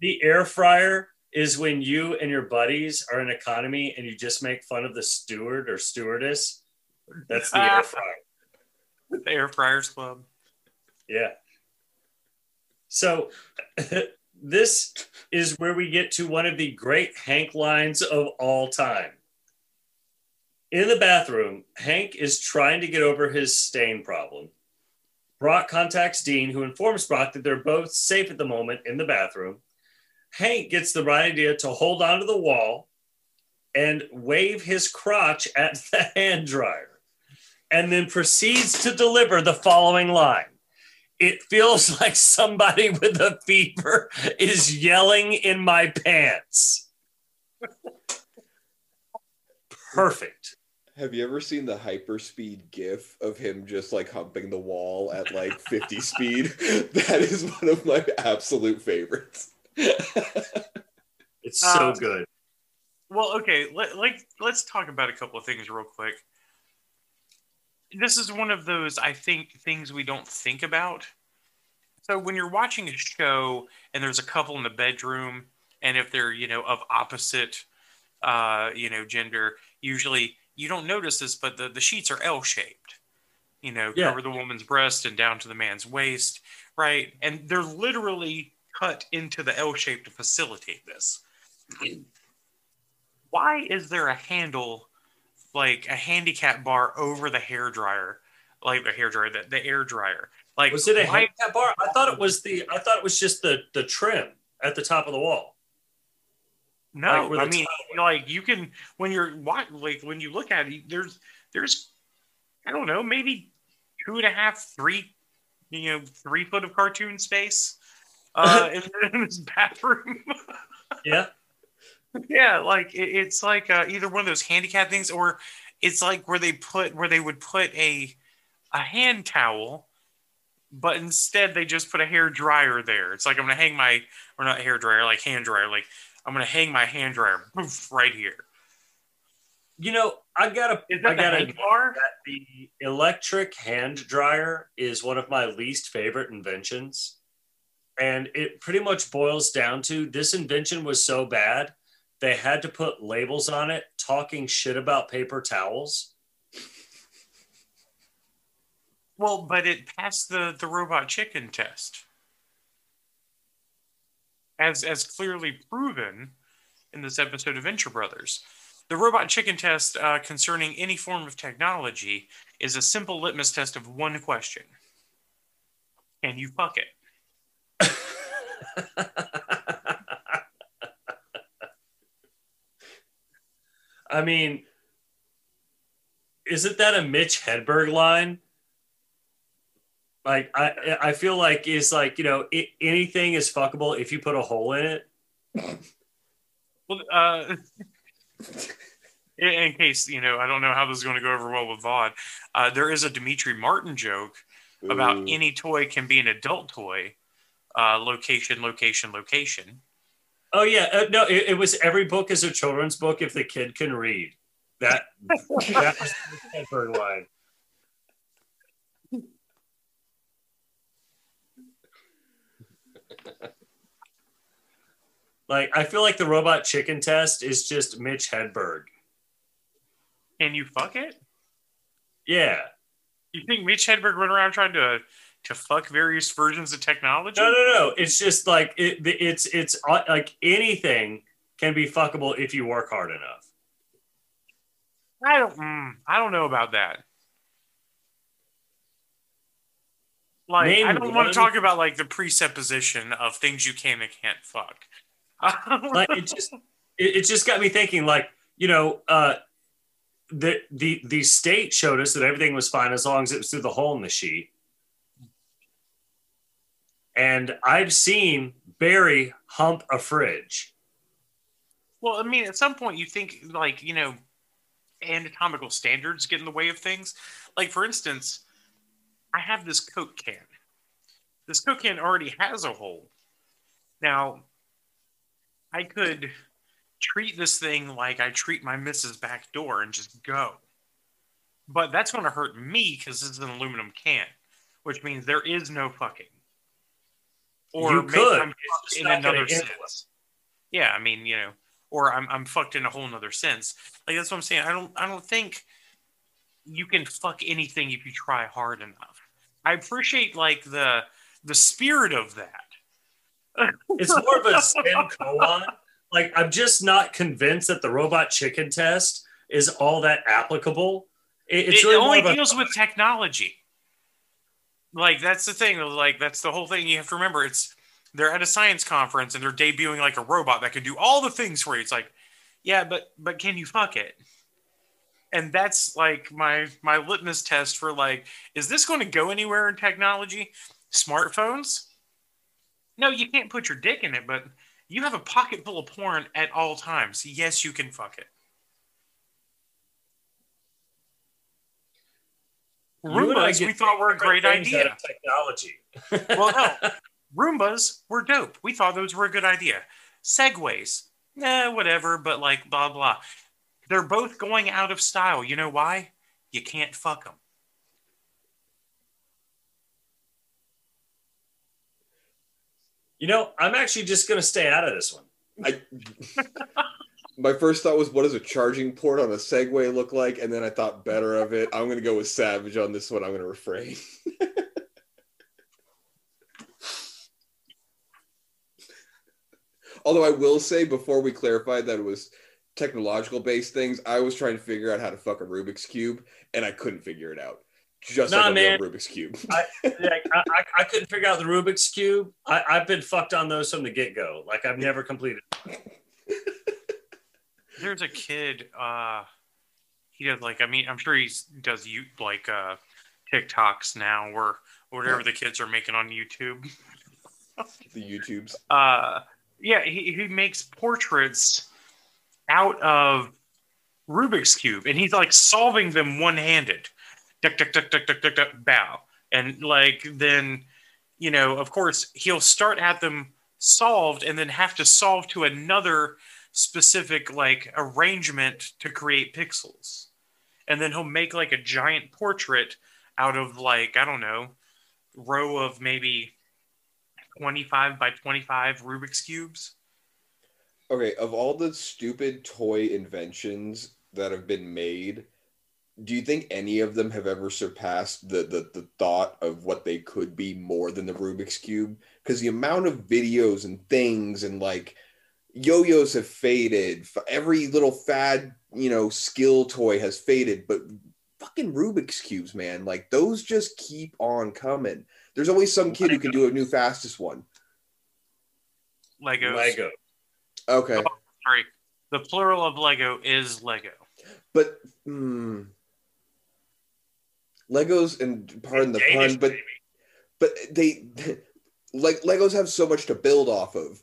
The air fryer is when you and your buddies are in economy and you just make fun of the steward or stewardess. That's the Ah. air fryer. The Air Fryers Club. Yeah. So this is where we get to one of the great Hank lines of all time. In the bathroom, Hank is trying to get over his stain problem. Brock contacts Dean, who informs Brock that they're both safe at the moment in the bathroom. Hank gets the right idea to hold onto the wall and wave his crotch at the hand dryer, and then proceeds to deliver the following line it feels like somebody with a fever is yelling in my pants. Perfect. have you ever seen the hyperspeed gif of him just like humping the wall at like 50 speed? That is one of my absolute favorites. It's so Um, good. Well, okay, let, like let's talk about a couple of things real quick. This is one of those I think things we don't think about. So when you're watching a show and there's a couple in the bedroom, and if they're you know of opposite, uh, you know gender, usually you don't notice this, but the the sheets are L shaped. You know, Yeah. cover the woman's breast and down to the man's waist, right? And they're literally cut into the L shape to facilitate this why is there a handle like a handicap bar over the hair dryer like the hair dryer the, the air dryer like Was it a why- handicap bar? I thought it was the. I thought it was just the the trim at the top of the wall. no like i mean like you can when you're like when you look at it there's there's i don't know maybe two and a half three you know three foot of cartoon space uh in this bathroom Yeah. Yeah, like it, it's like uh, either one of those handicap things, or it's like where they put where they would put a a hand towel, but instead they just put a hair dryer there. It's like I'm gonna hang my or not hair dryer, like hand dryer. Like I'm gonna hang my hand dryer poof, right here. You know, I gotta. Is I gotta. bar? that the electric hand dryer is one of my least favorite inventions. And it pretty much boils down to this invention was so bad, they had to put labels on it talking shit about paper towels. Well, but it passed the the robot chicken test, as as clearly proven in this episode of Venture Brothers. The robot chicken test uh, concerning any form of technology is a simple litmus test of one question: Can you fuck it? I mean, isn't that a Mitch Hedberg line? Like I, I feel like is like you know i anything is fuckable if you put a hole in it. Well, uh, in, in case you know, I don't know how this is going to go over well with Vaughn. Uh, there is a Demetri Martin joke about Ooh. any toy can be an adult toy. Uh, location, location, location. Oh yeah, uh, no, it, it was every book is a children's book if the kid can read. That that was the Hedberg line. Like I feel like the robot chicken test is just Mitch Hedberg. And you fuck it? Yeah. You think Mitch Hedberg went around trying to to fuck various versions of technology? No, no, no. It's just like it, it's it's uh, like anything can be fuckable if you work hard enough. I don't. Mm, I don't know about that. Like, Name I don't want to talk about like the presupposition of things you can and can't fuck. like it just it, it just got me thinking like you know uh the the the state showed us that everything was fine as long as it was through the hole in the sheet and i've seen barry hump a fridge well, I mean, at some point, you think like you know, anatomical standards get in the way of things. Like, for instance, I have this Coke can. This Coke can already has a hole. Now, I could treat this thing like I treat my missus back door and just go. But that's going to hurt me because this is an aluminum can, which means there is no fucking. You could. I'm It's in another sense. Yeah, I mean, you know, or I'm I'm fucked in a whole nother sense. Like that's what I'm saying. I don't I don't think you can fuck anything if you try hard enough. I appreciate like the the spirit of that. it's more of a zen koan like i'm just not convinced that the robot chicken test is all that applicable It- it's it really only of a- deals with technology. Like that's the thing. Like that's the whole thing. You have to remember. It's they're at a science conference and they're debuting like a robot that can do all the things for you. It's like, yeah, but but can you fuck it? And that's like my my litmus test for like, is this going to go anywhere in technology? Smartphones? No, you can't put your dick in it, but you have a pocket full of porn at all times. Yes, you can fuck it. You and I Roombas, we thought were a great idea. of technology Well, no. Roombas were dope. We thought those were a good idea. Segways, eh, whatever, but like blah blah. They're both going out of style. You know why? You can't fuck them. you know i'm actually just going to stay out of this one I, my first thought was, what does a charging port on a Segway look like? And then I thought better of it. I'm going to go with Savage on this one. I'm going to refrain. Although I will say, before we clarified that it was technological based things, I was trying to figure out how to fuck a Rubik's Cube, and I couldn't figure it out. Just Nah, like a man. Rubik's Cube. I, like, I, I, I couldn't figure out the Rubik's cube. I, I've been fucked on those from the get go. Like I've never completed. There's a kid. uh He does like. I mean, I'm sure he does you like uh TikToks now, or whatever the kids are making on YouTube. the YouTubes. uh yeah he, he makes portraits out of rubik's cube and he's like solving them one-handed duck duck duck duck duck duck duck bow and like then you know of course he'll start at them solved and then have to solve to another specific like arrangement to create pixels and then he'll make like a giant portrait out of like i don't know row of maybe 25 by 25 Rubik's cubes. Okay, of all the stupid toy inventions that have been made, do you think any of them have ever surpassed the the, the thought of what they could be more than the Rubik's cube? Because the amount of videos and things and like yo-yos have faded. Every little fad, you know, skill toy has faded, but fucking Rubik's cubes, man, like those just keep on coming. There's always some kid who can do a new fastest one. Legos. Lego. Okay, Sorry. The plural of Lego is Lego. but hmm, Legos and pardon the Danish, pun, but baby. but they like Legos have so much to build off of.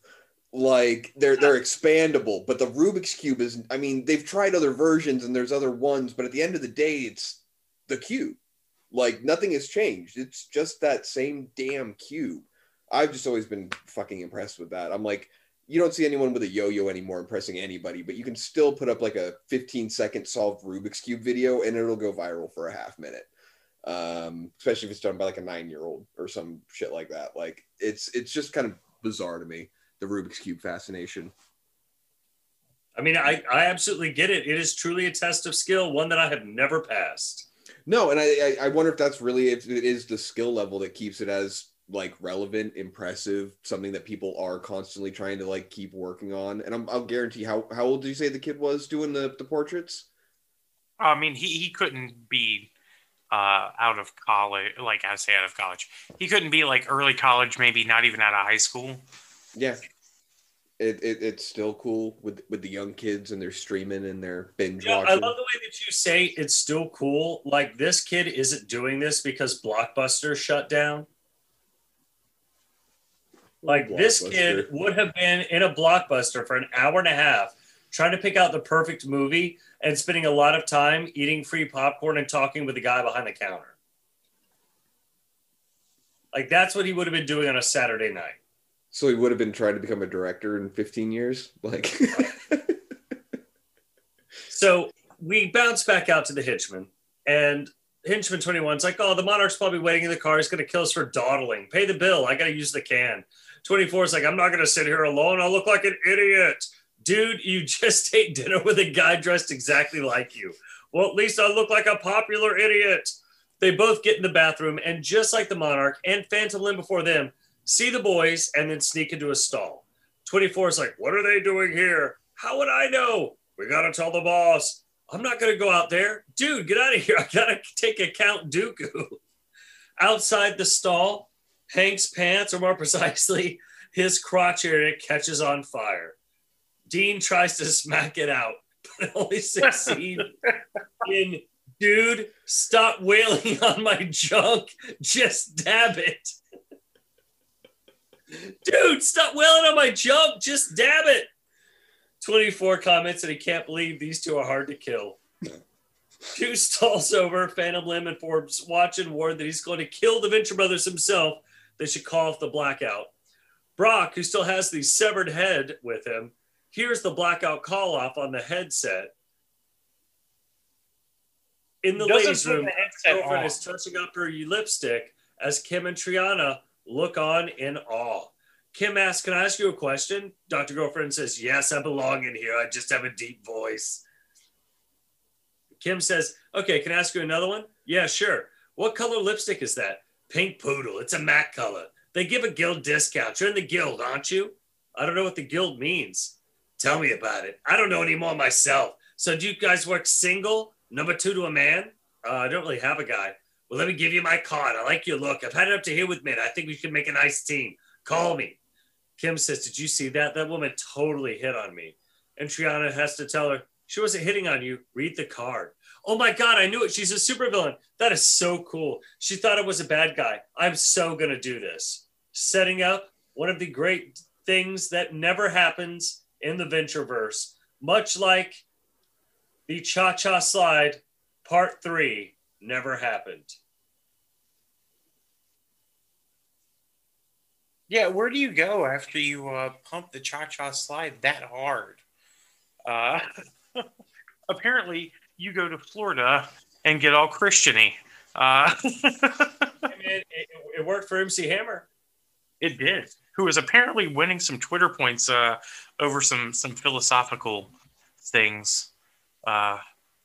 Like they're they're expandable but the rubik's cube is i mean they've tried other versions and there's other ones but at the end of the day it's the cube. Like nothing has changed. It's just that same damn cube. I've just always been fucking impressed with that. I'm like you don't see anyone with a yo-yo anymore impressing anybody but you can still put up like a 15 second solved rubik's cube video and it'll go viral for a half minute. Um especially if it's done by like a nine year old or some shit like that. Like it's it's just kind of bizarre to me the Rubik's Cube fascination. I mean, I, I absolutely get it. It is truly a test of skill, one that I have never passed. No, and I, I, I wonder if that's really if it is the skill level that keeps it as like relevant, impressive, something that people are constantly trying to like keep working on. And I'm, I'll guarantee how how old do you say the kid was doing the the portraits? I mean, he he couldn't be uh, out of college. Like I say, out of college, he couldn't be like early college, maybe not even out of high school. Yeah. It, it, it's still cool with with the young kids and they're streaming and they're binge Yeah, I love the way that you say it's still cool. Like this kid isn't doing this because Blockbuster shut down. Like this kid would have been in a Blockbuster for an hour and a half trying to pick out the perfect movie and spending a lot of time eating free popcorn and talking with the guy behind the counter. Like that's what he would have been doing on a Saturday night. So he would have been trying to become a director in 15 years. Like, So we bounce back out to the Hitchman, and Henchman 21's like, Oh, the Monarch's probably waiting in the car. He's going to kill us for dawdling. Pay the bill. I got to use the can. 24 is like, I'm not going to sit here alone. I'll look like an idiot. Dude, you just ate dinner with a guy dressed exactly like you. Well, at least I look like a popular idiot. They both get in the bathroom, and just like the Monarch and Phantom Limb before them, see the boys and then sneak into a stall. 24 is like, What are they doing here? How would I know? We got to tell the boss. I'm not going to go out there. Dude, get out of here. I got to take a Count Dooku. Outside the stall, Hank's pants, or more precisely, his crotch area catches on fire. Dean tries to smack it out, but only succeeds in, dude, stop wailing on my junk. Just dab it. Dude, stop wailing on my junk. Just dab it. 24 comments and he can't believe these two are hard to kill. Two stalls over, Phantom Limb and Forbes watch and warn that he's going to kill the Venture Brothers himself. They should call off the blackout. Brock, who still has the severed head with him, hears the blackout call off on the headset. In the ladies' room, the headset girlfriend off. is touching up her lipstick as Kim and Triana look on in awe. Kim asks, Can I ask you a question? Dr. Girlfriend says, Yes, I belong in here. I just have a deep voice. Kim says, Okay, can I ask you another one? Yeah, sure. What color lipstick is that? Pink poodle. It's a MAC color. They give a guild discount. You're in the guild, aren't you? I don't know what the guild means. Tell me about it. I don't know anymore myself. So, do you guys work single? Number two to a man? Uh, I don't really have a guy. Well, let me give you my card. I like your look. I've had it up to here with me. I think we can make a nice team. Call me. Kim says, Did you see that? That woman totally hit on me. And Triana has to tell her, She wasn't hitting on you. Read the card. Oh my God, I knew it. She's a supervillain. That is so cool. She thought it was a bad guy. I'm so going to do this. Setting up one of the great things that never happens in the Ventureverse, much like the Cha Cha Slide Part 3 never happened. Yeah, where do you go after you uh, pump the cha cha slide that hard? Uh, apparently, you go to Florida and get all Christiany. Uh, it, it, it worked for MC Hammer. it did. Who is apparently winning some Twitter points uh, over some some philosophical things. Uh,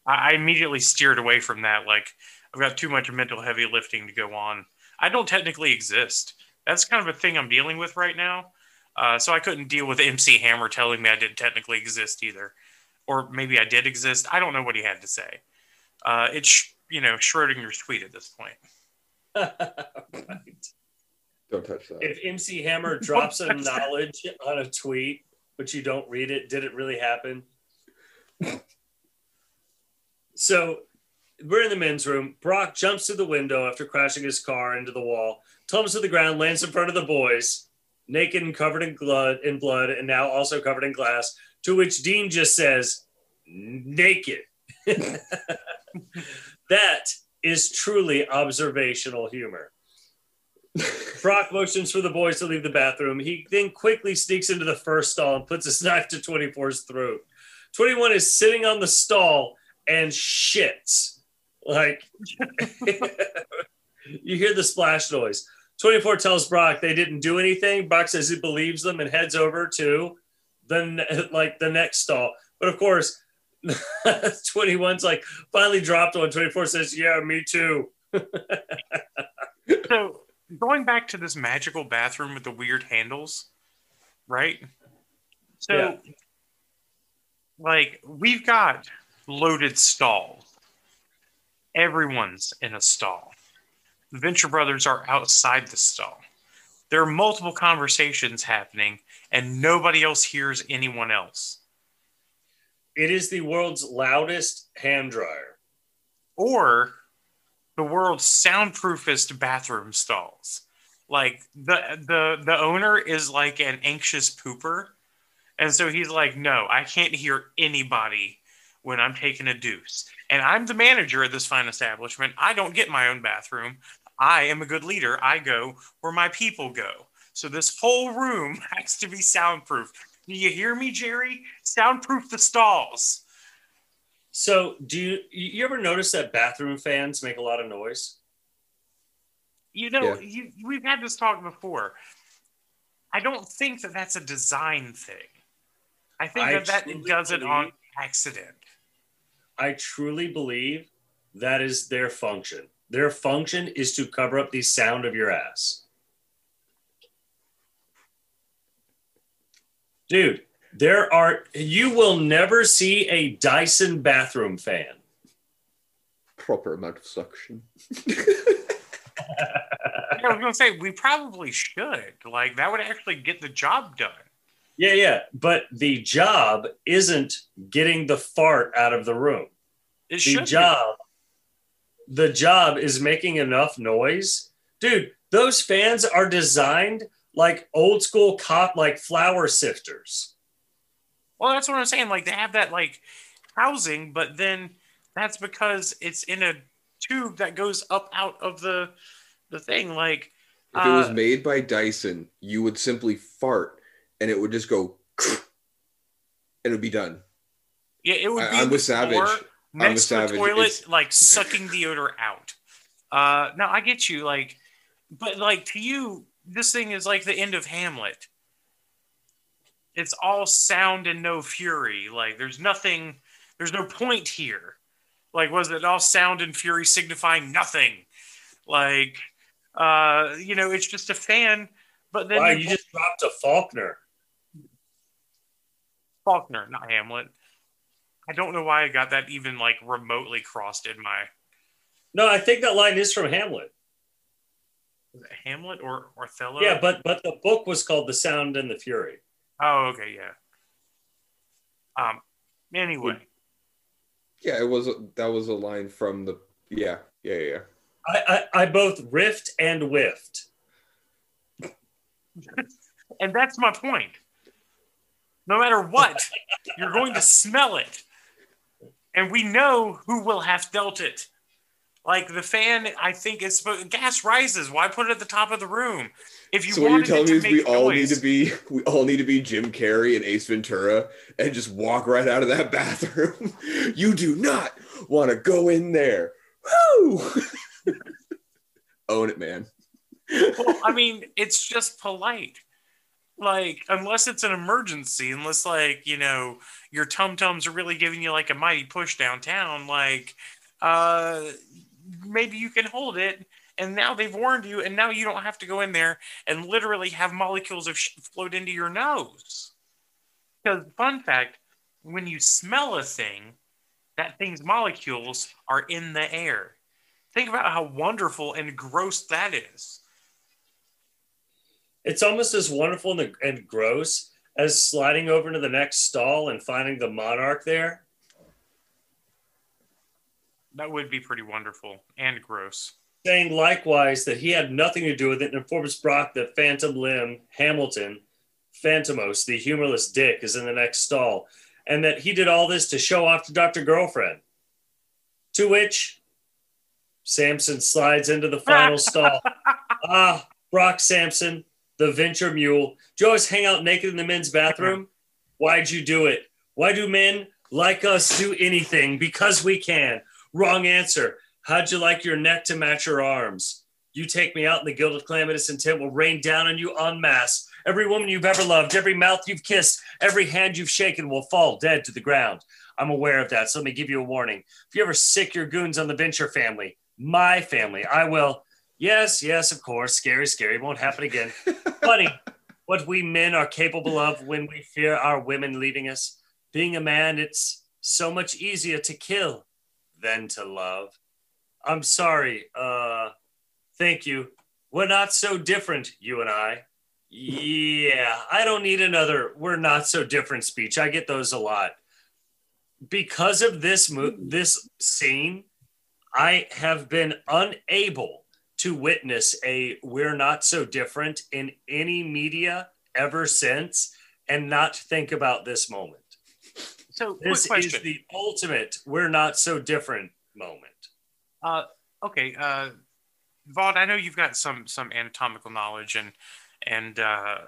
I, I immediately steered away from that. Like I've got too much mental heavy lifting to go on. I don't technically exist. That's kind of a thing I'm dealing with right now. Uh, so I couldn't deal with MC Hammer telling me I didn't technically exist either, or maybe I did exist. I don't know what he had to say. Uh, it's you know Schrodinger's tweet at this point. right. don't touch that. If MC Hammer drops some knowledge on a tweet, but you don't read it, did it really happen? so we're in the men's room. Brock jumps through the window after crashing his car into the wall, tumbles to the ground, lands in front of the boys. naked and covered in blood, in blood, and now also covered in glass. To which Dean just says, "Naked." that is truly observational humor. Brock motions for the boys to leave the bathroom. He then quickly sneaks into the first stall and puts his knife to 24's throat. 21 is sitting on the stall and shits. Like, you hear the splash noise. 24 tells Brock they didn't do anything. Brock says he believes them and heads over to the like the next stall. But of course, 21's like finally dropped one. 24 says, "Yeah, me too." So going back to this magical bathroom with the weird handles, right? So, Yeah. like, we've got loaded stalls. Everyone's in a stall. The Venture Brothers are outside the stall. There are multiple conversations happening, and nobody else hears anyone else. It is the world's loudest hand dryer. or the world's soundproofest bathroom stalls. Like the the the owner is like an anxious pooper, and so he's like, "No, I can't hear anybody when I'm taking a deuce." And I'm the manager of this fine establishment. I don't get my own bathroom. I am a good leader. I go where my people go. So this whole room has to be soundproof. Do you hear me, Jerry? Soundproof the stalls. So, do you you ever notice that bathroom fans make a lot of noise? You know, Yeah. you, we've had this talk before. I don't think that that's a design thing. I think I that that truly does it on accident. I truly believe that is their function. Their function is to cover up the sound of your ass. Dude, there are you will never see a Dyson bathroom fan. Proper amount of suction. I was going to say we probably should. Like that would actually get the job done. Yeah, yeah, but the job isn't getting the fart out of the room. It the should be. job the job is making enough noise dude those fans are designed like old school cop like flour sifters Well, that's what I'm saying. Like they have that like housing, but then that's because it's in a tube that goes up out of the the thing. Like If it was uh, made by Dyson, you would simply fart and it would just go and it would be done. yeah, it would I- be I'm the with Savage. floor I'm with next to the Savage. toilet, It's- like sucking the odor out. Uh, now I get you, like, but like to you, this thing is like the end of Hamlet. It's all sound and no fury. Like there's nothing, there's no point here. Like was it all sound and fury signifying nothing? Like, uh, you know, it's just a fan. But then wow you you just dropped a faulkner Faulkner, not Hamlet. I don't know why I got that even like remotely crossed in my no i think that line is from hamlet was it Hamlet or Othello. yeah but but the book was called the sound and the fury Oh, okay, yeah. Um. Anyway, Yeah, it was that was a line from the yeah, yeah, yeah. i i, I both riffed and whiffed and that's my point. No matter what, you're going to smell it, and we know who will have dealt it. Like the fan, I think is. Gas rises. Why put it at the top of the room? If you so what you're telling me to is we all noise, need to be we all need to be Jim Carrey and Ace Ventura and just walk right out of that bathroom. you do not want to go in there. Woo! Own it, man. well, I mean, it's just polite. Like, unless it's an emergency, unless like you know your tum tums are really giving you like a mighty push downtown, like, uh, maybe you can hold it. And now they've warned you, and now you don't have to go in there and literally have molecules of shit float into your nose. Because, fun fact, when you smell a thing, that thing's molecules are in the air. Think about how wonderful and gross that is. It's almost as wonderful and, and gross as sliding over into the next stall and finding the monarch there That would be pretty wonderful and gross. saying likewise that he had nothing to do with it and informs Brock that Phantom Limb Hamilton, Phantomos, the humorless dick, is in the next stall, and that he did all this to show off to Dr. Girlfriend. To which Sampson slides into the final stall. Ah, Brock Sampson, the venture mule. Do you always hang out naked in the men's bathroom? Why'd you do it? Why do men like us do anything? Because we can. Wrong answer. How'd you like your neck to match your arms? You take me out, and the guilt of calamitous intent will rain down on you en masse. Every woman you've ever loved, every mouth you've kissed, every hand you've shaken will fall dead to the ground. I'm aware of that, so let me give you a warning. If you ever sick your goons on the Venture family, my family, I will. Yes, yes, of course. Scary, scary. Won't happen again. Funny what we men are capable of when we fear our women leaving us. Being a man, it's so much easier to kill than to love. I'm sorry. Uh, thank you. We're not so different, you and I. Yeah, I don't need another we're not so different speech. I get those a lot. Because of this mo- this scene, I have been unable to witness a we're not so different in any media ever since and not think about this moment. So, This is the ultimate we're not so different moment. Uh, okay, uh, Vaughn, I know you've got some some anatomical knowledge and and uh,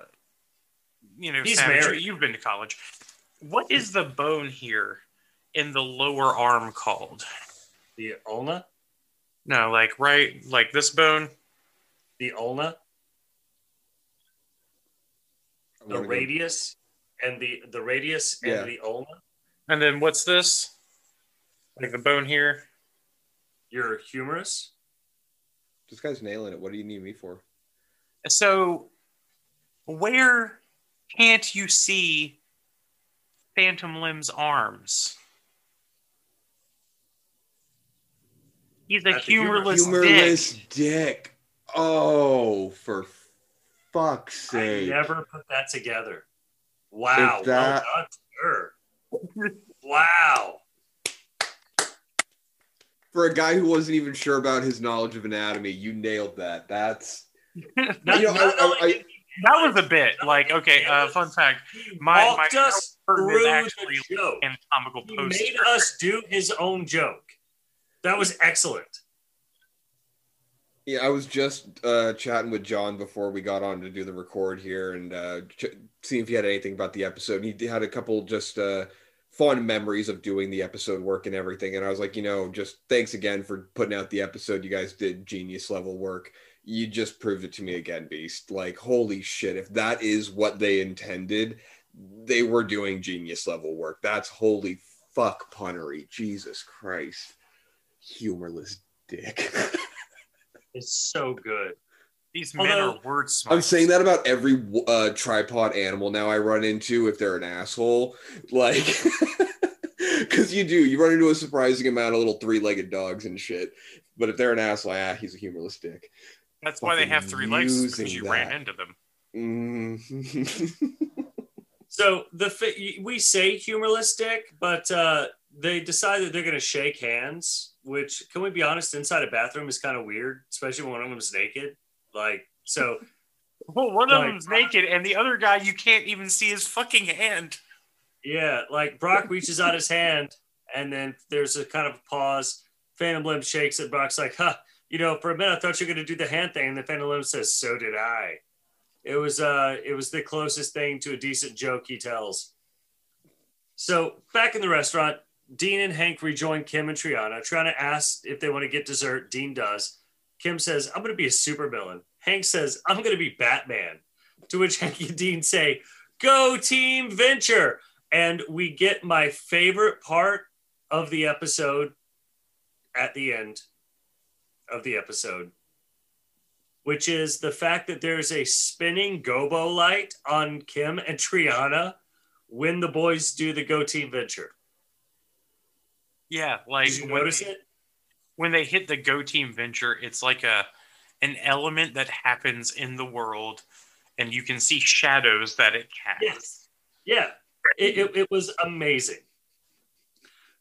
you know, He's Savage, married. you've been to college. What is the bone here in the lower arm called? The ulna, No, like right, like this bone. the ulna, the gonna go- radius, and the the radius and the ulna, And then what's this? Like the bone here. your humerus. This guy's nailing it. What do you need me for? So, where can't you see Phantom Limb's arms? He's a At the humor- humorless, Humorless dick. dick. Oh, for fuck's I sake. never put that together. Wow, If that- well done, sir. wow. For a guy who wasn't even sure about his knowledge of anatomy, you nailed that. That's Not, You know, not I- only I- That was a bit like okay. Uh, fun fact: my my walked us is through actually the joke. anatomical He made us do his own joke. That was excellent. Yeah, I was just uh, chatting with John before we got on to do the record here and uh, ch- seeing if he had anything about the episode. He had a couple just uh, fond memories of doing the episode work and everything. And I was like, you know, just thanks again for putting out the episode. You guys did genius level work. You just proved it to me again, Beast. Like, holy shit, if that is what they intended, they were doing genius level work. That's holy fuck punnery. Jesus Christ. Humorless dick. It's so good. These men Although- are word smart. I'm saying that about every uh, tripod animal now I run into if they're an asshole. Like, because you do, you run into a surprising amount of little three legged dogs and shit. But if they're an asshole, ah, he's a humorless dick. That's why they have three legs because using you ran into them. Mm. So the fi- we say humorless dick, but uh, they decided they're going to shake hands. Which, can we be honest, inside a bathroom is kind of weird, especially when one of them's naked. Like, so Well, one of Like- them's naked, and the other guy you can't even see his fucking hand. Yeah, like Brock reaches out his hand, and then there's a kind of a pause. Phantom Limb shakes it. Brock's like, "Huh, you know, for a minute I thought you were going to do the hand thing." And the Phantom Limb says, "So did I." It was uh, it was the closest thing to a decent joke he tells. So back in the restaurant, Dean and Hank rejoin Kim and Triana. Triana asks if they want to get dessert. Dean does. Kim says, "I'm going to be a supervillain." Hank says, "I'm going to be Batman." To which Hank and Dean say, "Go Team Venture!" And we get my favorite part of the episode at the end of the episode, which is the fact that there's a spinning gobo light on Kim and Triana when the boys do the Go Team Venture. Yeah, like Did you when notice they, it? when they hit the Go Team Venture, it's like a an element that happens in the world, and you can see shadows that it casts. Yes. Yeah. It, it, it was amazing.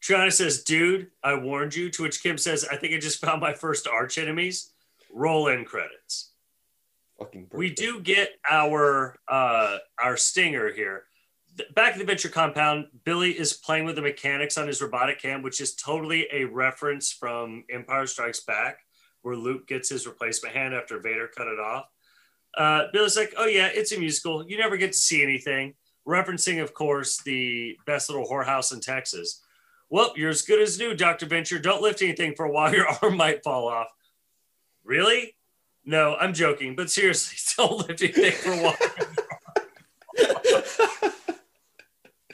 Triana says, dude, I warned you. To which Kim says, I think I just found my first arch enemies. roll in credits. Fucking We do get our uh, our stinger here. Back at the venture compound, Billy is playing with the mechanics on his robotic cam, which is totally a reference from Empire Strikes Back, where Luke gets his replacement hand after Vader cut it off. Uh, Billy's like, "Oh yeah, it's a musical. You never get to see anything." Referencing, of course, the best little whorehouse in Texas. Well, you're as good as new, Doctor Venture. Don't lift anything for a while; your arm might fall off. Really? No, I'm joking, but seriously, don't lift anything for a while.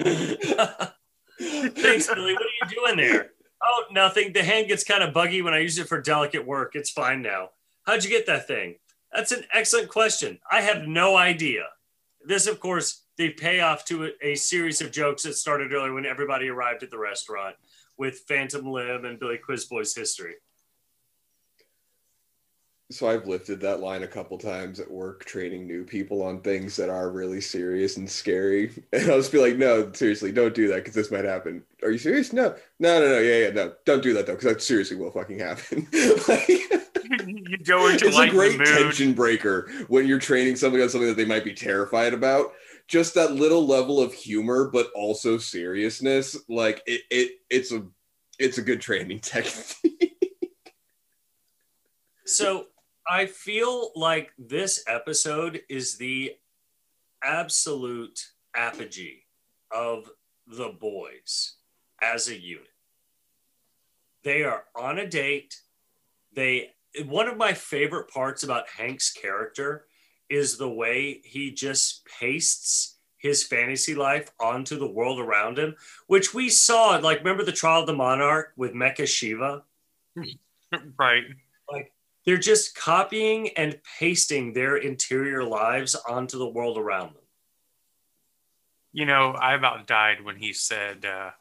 Thanks, Billy. What are you doing there? Oh, nothing. The hand gets kind of buggy when I use it for delicate work. It's fine now. How'd you get that thing? That's an excellent question. I have no idea. This, of course, the payoff to a, series of jokes that started earlier when everybody arrived at the restaurant with Phantom Limb and Billy Quizboy's history. So I've lifted that line a couple times at work, training new people on things that are really serious and scary. And I'll just be like, "No, seriously, don't do that because this might happen." Are you serious? No, no, no, no. Yeah, yeah, no. Don't do that though, because that seriously will fucking happen. like, you go into it's a like great the mood. tension breaker when you're training somebody on something that they might be terrified about. Just that little level of humor, but also seriousness. Like it, it it's a, it's a good training technique. So I feel like this episode is the absolute apogee of the boys as a unit. They are on a date. They one of my favorite parts about Hank's character is the way he just pastes his fantasy life onto the world around him, which we saw. Like, remember the Trial of the Monarch with Mecha Shiva? right. They're just copying and pasting their interior lives onto the world around them. You know, I about died when he said uh,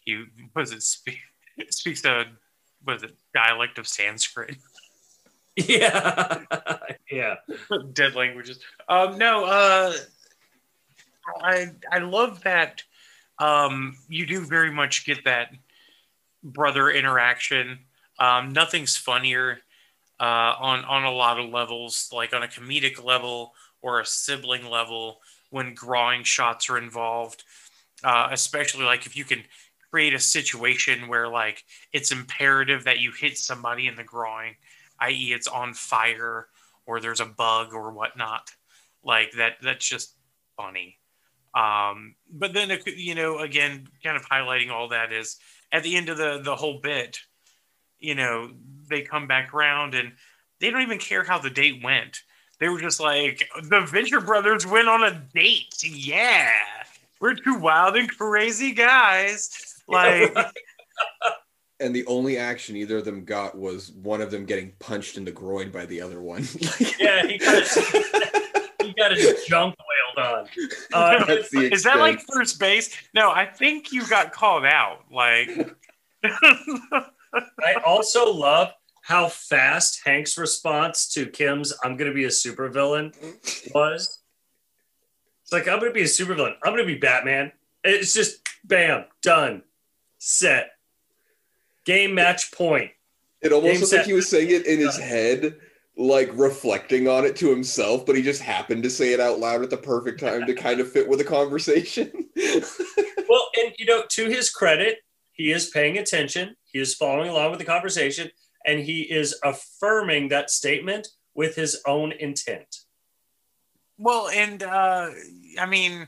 he was it speak, speaks a was it dialect of Sanskrit, Yeah. yeah. dead languages. Um, no, uh, I I love that. Um, you do very much get that brother interaction. Um, nothing's funnier uh, on on a lot of levels, like on a comedic level or a sibling level, when drawing shots are involved. Uh, especially like if you can create a situation where like it's imperative that you hit somebody in the groin, i.e., it's on fire or there's a bug or whatnot. Like that, that's just funny. Um, but then you know, again, kind of highlighting all that is at the end of the the whole bit, you know, they come back around and they don't even care how the date went. They were just like, the Venture Brothers went on a date. Yeah, we're two wild and crazy guys. Like, and the only action either of them got was one of them getting punched in the groin by the other one. Yeah, he got his, he got his junk wailed on. Uh, That's is that like first base? No, I think you got called out. Like, I also love how fast Hank's response to Kim's "I'm going to be a supervillain" was. It's like I'm going to be a supervillain. I'm going to be Batman. It's just bam, done, set, game match point. It almost Game looked like he was saying it in his head, like reflecting on it to himself, but he just happened to say it out loud at the perfect time to kind of fit with the conversation. Well, and you know, to his credit, he is paying attention. He is following along with the conversation, and he is affirming that statement with his own intent. well, and uh, I mean,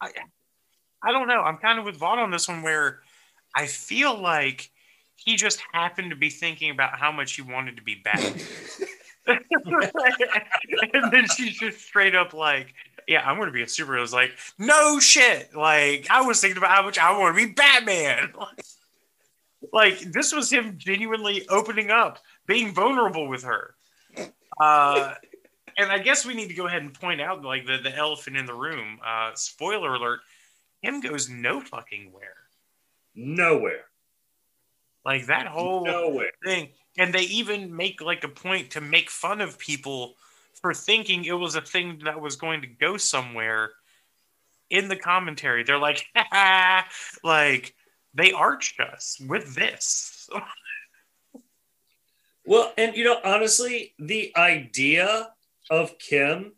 I, I don't know. I'm kind of with Vaughn on this one where I feel like he just happened to be thinking about how much he wanted to be Batman. and then she's just straight up like, "Yeah, I'm going to be a superhero." It's like, no shit. Like I was thinking about how much I want to be Batman. like this was him genuinely opening up, being vulnerable with her. Uh, and I guess we need to go ahead and point out like the the elephant in the room. Uh, spoiler alert: him goes no fucking where. Nowhere. Like that whole Nowhere. thing. And they even make like a point to make fun of people for thinking it was a thing that was going to go somewhere in the commentary. They're like, like they arched us with this. Well, and you know, honestly, the idea of Kim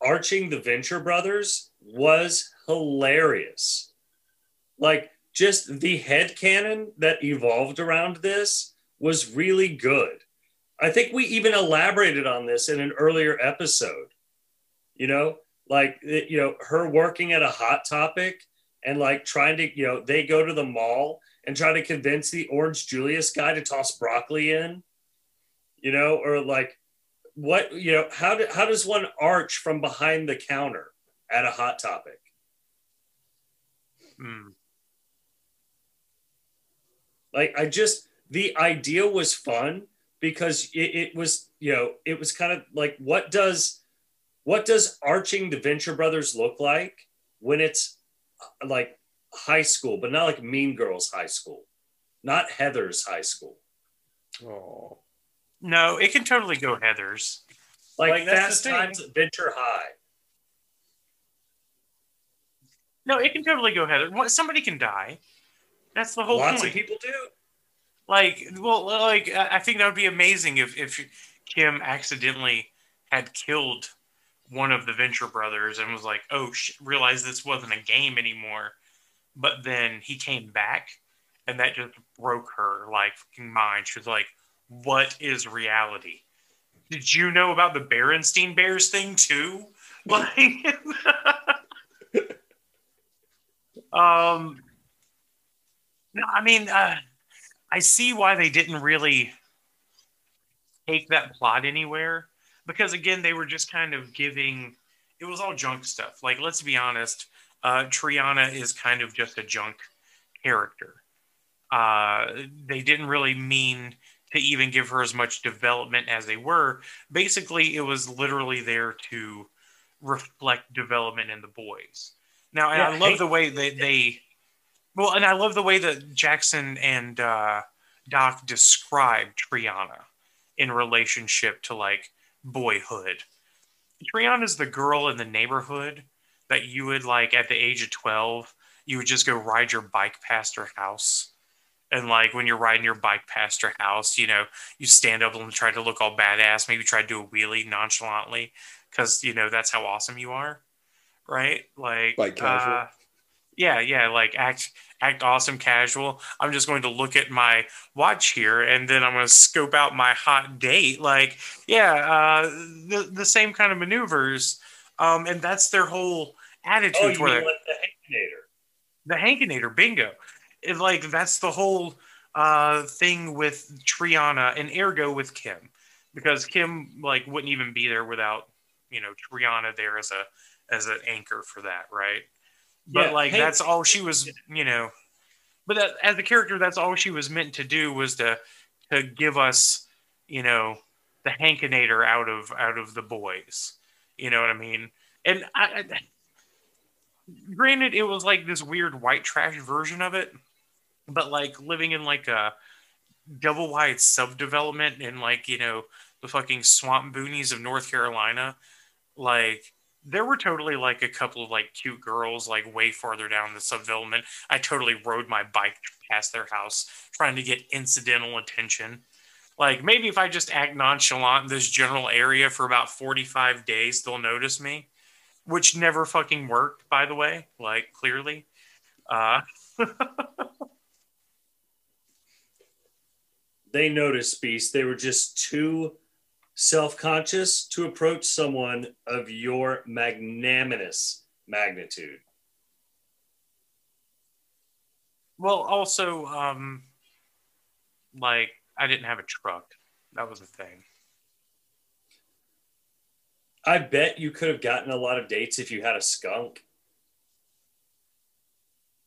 arching the Venture Brothers was hilarious. Like, just the head canon that evolved around this was really good. I think we even elaborated on this in an earlier episode. You know, like, you know, her working at a Hot Topic and like trying to, you know, they go to the mall and try to convince the Orange Julius guy to toss broccoli in, you know, or like, what, you know, how, do, how does one arch from behind the counter at a Hot Topic? Hmm. like i just the idea was fun because it, it was you know it was kind of like what does what does arching the venture brothers look like when it's like high school but not like mean girls high school not heather's high school Oh, No, it can totally go Heather's. like, Like, fast times at venture high No, it can totally go Heather. What- Somebody can die. That's the whole lots point. of people do Like, well, like I I think that would be amazing if if Kim accidentally had killed one of the Venture brothers and was like, "Oh, sh- realized this wasn't a game anymore," but then he came back, and that just broke her like mind. She was like, "What is reality? Did you know about the Berenstein Bears thing too?" Like, um, no, I mean, uh, I see why they didn't really take that plot anywhere because again, they were just kind of giving. It was all junk stuff. Like, let's be honest, uh, Triana is kind of just a junk character. Uh, they didn't really mean to even give her as much development as they were. Basically, it was literally there to reflect development in the boys. Now, and Yeah, I love hey- the way that they well, and I love the way that Jackson and uh, Doc described Triana in relationship to like boyhood. Triana's the girl in the neighborhood that you would like at the age of 12, you would just go ride your bike past her house. And like when you're riding your bike past her house, you know, you stand up and try to look all badass, maybe try to do a wheelie nonchalantly because, you know, that's how awesome you are. Right? Like, Like casual? uh, yeah, yeah, like act act awesome casual. I'm just going to look at my watch here and then I'm going to scope out my hot date. Like, yeah, uh, the the same kind of maneuvers, um, and that's their whole attitude oh you mean like the Hankinator? the Hankinator, bingo. It, like that's the whole uh, thing with Triana and ergo with Kim, because Kim like wouldn't even be there without you know Triana there as a as an anchor for that, right? But Yeah, like Hank- that's all she was, you know. But that, as a character, that's all she was meant to do was to to give us, you know, the Hankinator out of out of the boys. You know what I mean? And I, I granted it was like this weird white trash version of it but like living in like a double wide subdevelopment in like you know the fucking swamp boonies of north carolina like there were totally like a couple of like cute girls like way farther down the subdevelopment. I totally rode my bike past their house trying to get incidental attention. Like maybe if i just act nonchalant in this general area for about 45 days they'll notice me which never fucking worked by the way like clearly. Uh they noticed beast. They were just too self-conscious to approach someone of your magnanimous magnitude Well, also, um, like I didn't have a truck. That was a thing. i bet you could have gotten a lot of dates if you had a skunk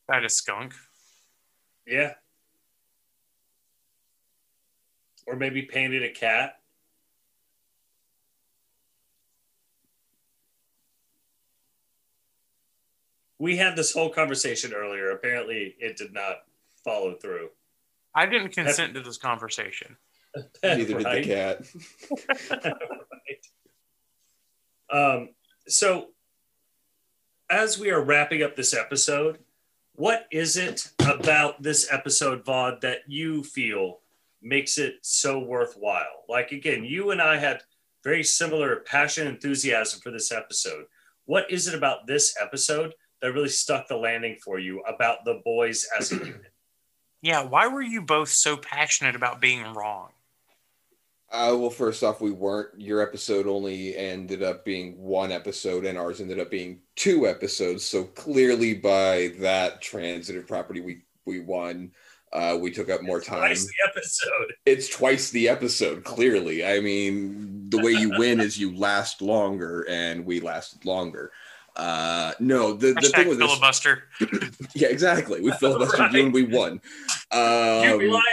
I had a skunk. yeah or maybe painted a cat we had this whole conversation earlier apparently it did not follow through I didn't consent to this conversation. neither did the cat. Um, so, as we are wrapping up this episode, what is it about this episode, Vaude, that you feel makes it so worthwhile. Like again, you and I had very similar passion enthusiasm for this episode. What is it about this episode that really stuck the landing for you about the boys as a unit? Yeah, why were you both so passionate about being wrong? Uh, well, first off, we weren't. Your episode only ended up being one episode, and ours ended up being two episodes. So clearly, by that transitive property, we we won. Uh, we took up more time. Twice the episode. It's twice the episode. Clearly, I mean, the way you win is you last longer, and we lasted longer. Uh, no, the, the Hashtag thing with this, filibuster. yeah, exactly. We filibustered Right. you and we won. you Um, realize,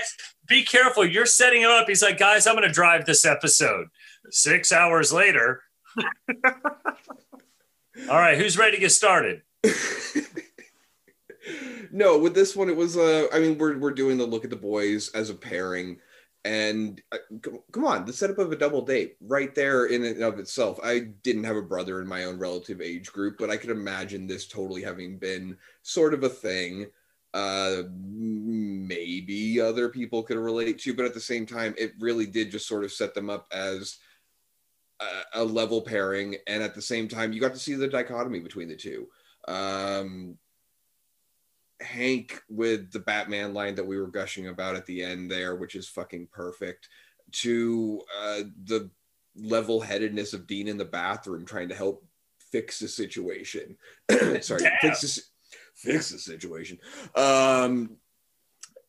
be careful. You're setting him up. He's like, guys, I'm going to drive this episode. Six hours later. All right, who's ready to get started? no, with this one, it was. Uh, I mean, we're we're doing the look at the boys as a pairing, and uh, come, on, the setup of a double date right there in and of itself. I didn't have a brother in my own relative age group, but I could imagine this totally having been sort of a thing. Uh, maybe other people could relate to, but at the same time, it really did just sort of set them up as a, a level pairing, and at the same time, you got to see the dichotomy between the two. Um, Hank with the Batman line that we were gushing about at the end there, which is fucking perfect, to uh, the level headedness of Dean in the bathroom trying to help fix the situation. Sorry, Damn. fix the, fix the situation. Um,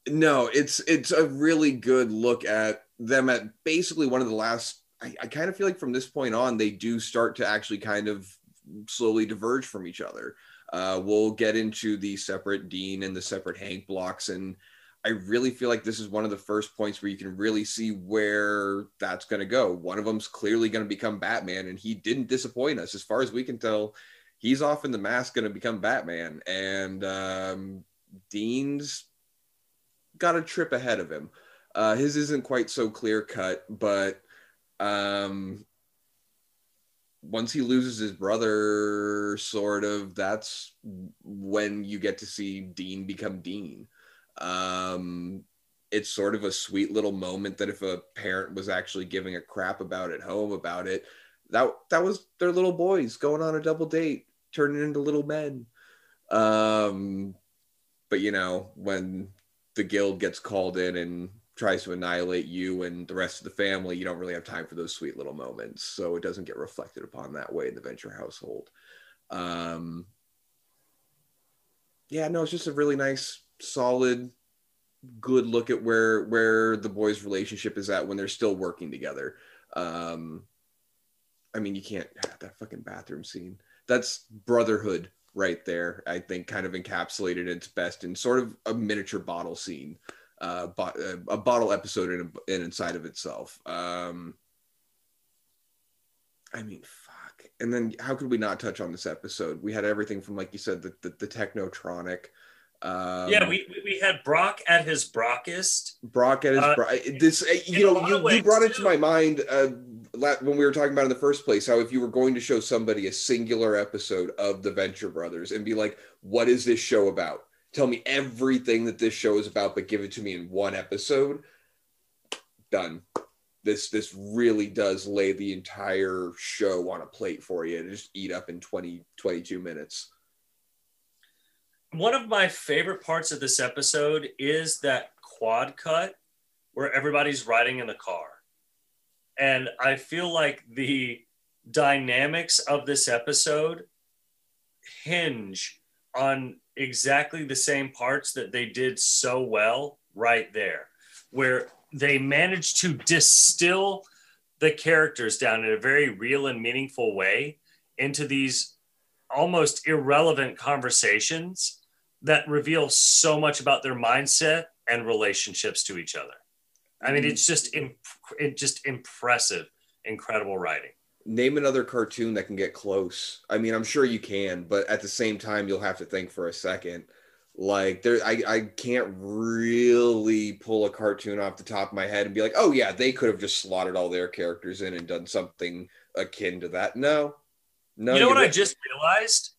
no, it's it's a really good look at them at basically one of the last. I, I kind of feel like from this point on, they do start to actually kind of slowly diverge from each other. Uh, we'll get into the separate Dean and the separate Hank blocks. And I really feel like this is one of the first points where you can really see where that's going to go. One of them's clearly going to become Batman, and he didn't disappoint us. As far as we can tell, he's off in the mask going to become Batman. And um, Dean's got a trip ahead of him. Uh, his isn't quite so clear cut, but um, once he loses his brother, sort of, that's when you get to see Dean become Dean. Um, it's sort of a sweet little moment that if a parent was actually giving a crap about at home about it, that that was their little boys going on a double date, turning into little men. Um, but you know, when the guild gets called in and tries to annihilate you and the rest of the family, you don't really have time for those sweet little moments. So it doesn't get reflected upon that way in the venture household. Um, yeah, no, it's just a really nice, solid, good look at where where the boys' relationship is at when they're still working together. Um, I mean, you can't that fucking bathroom scene. That's brotherhood right there. I think kind of encapsulated its best in sort of a miniature bottle scene uh, bo- uh, a bottle episode in, in inside of itself. Um, I mean, fuck. And then how could we not touch on this episode? We had everything from, like you said, the the, the Technotronic. Um, yeah, we, we- had Brock at his Brockest. Brock at his Uh, Bro- this. uh, You know, you, you brought it to my mind uh, when we were talking about in the first place. How if you were going to show somebody a singular episode of the Venture Brothers and be like, "What is this show about?" Tell me everything that this show is about, but give it to me in one episode. Done. This this really does lay the entire show on a plate for you to just eat up in 20, 22 minutes. One of my favorite parts of this episode is that quad cut where everybody's riding in the car. And I feel like the dynamics of this episode hinge on exactly the same parts that they did so well right there, where they managed to distill the characters down in a very real and meaningful way into these almost irrelevant conversations that reveal so much about their mindset and relationships to each other. I mean, it's just mm-hmm. imp- it just impressive, incredible writing. Name another cartoon that can get close. I mean, I'm sure you can, but at the same time, you'll have to think for a second. Like there, I, I can't really pull a cartoon off the top of my head and be like, oh yeah, they could have just slotted all their characters in and done something akin to that. No, no. you know what I just realized?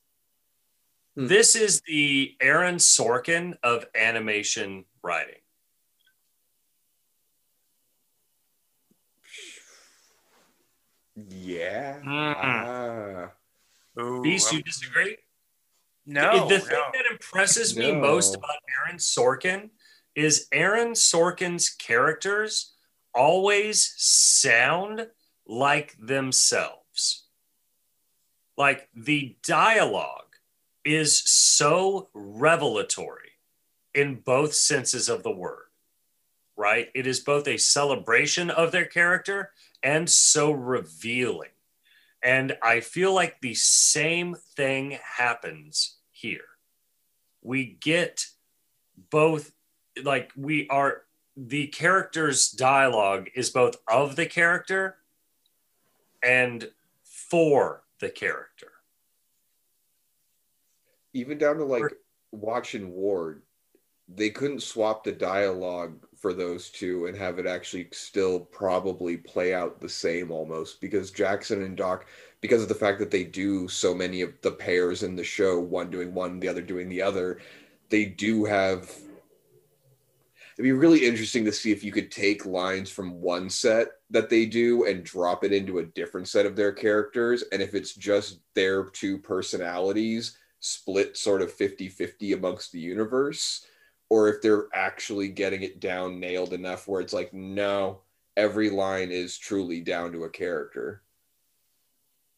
Hmm. This is the Aaron Sorkin of animation writing. Yeah. Mm. Ah. Ooh, Beast, you um, disagree? no, the thing no. that impresses me No. most about Aaron Sorkin is Aaron Sorkin's characters always sound like themselves. Like the dialogue is so revelatory in both senses of the word, right? It is both a celebration of their character and so revealing. And I feel like the same thing happens here. We get both, like, we are, the character's dialogue is both of the character and for the character. Even down to like watching Ward, they couldn't swap the dialogue for those two and have it actually still probably play out the same almost because Jackson and Doc, because of the fact that they do so many of the pairs in the show, one doing one, the other doing the other, they do have. It'd be really interesting to see if you could take lines from one set that they do and drop it into a different set of their characters. And if it's just their two personalities split sort of 50 50 amongst the universe, or if they're actually getting it down nailed enough where it's like, no, every line is truly down to a character.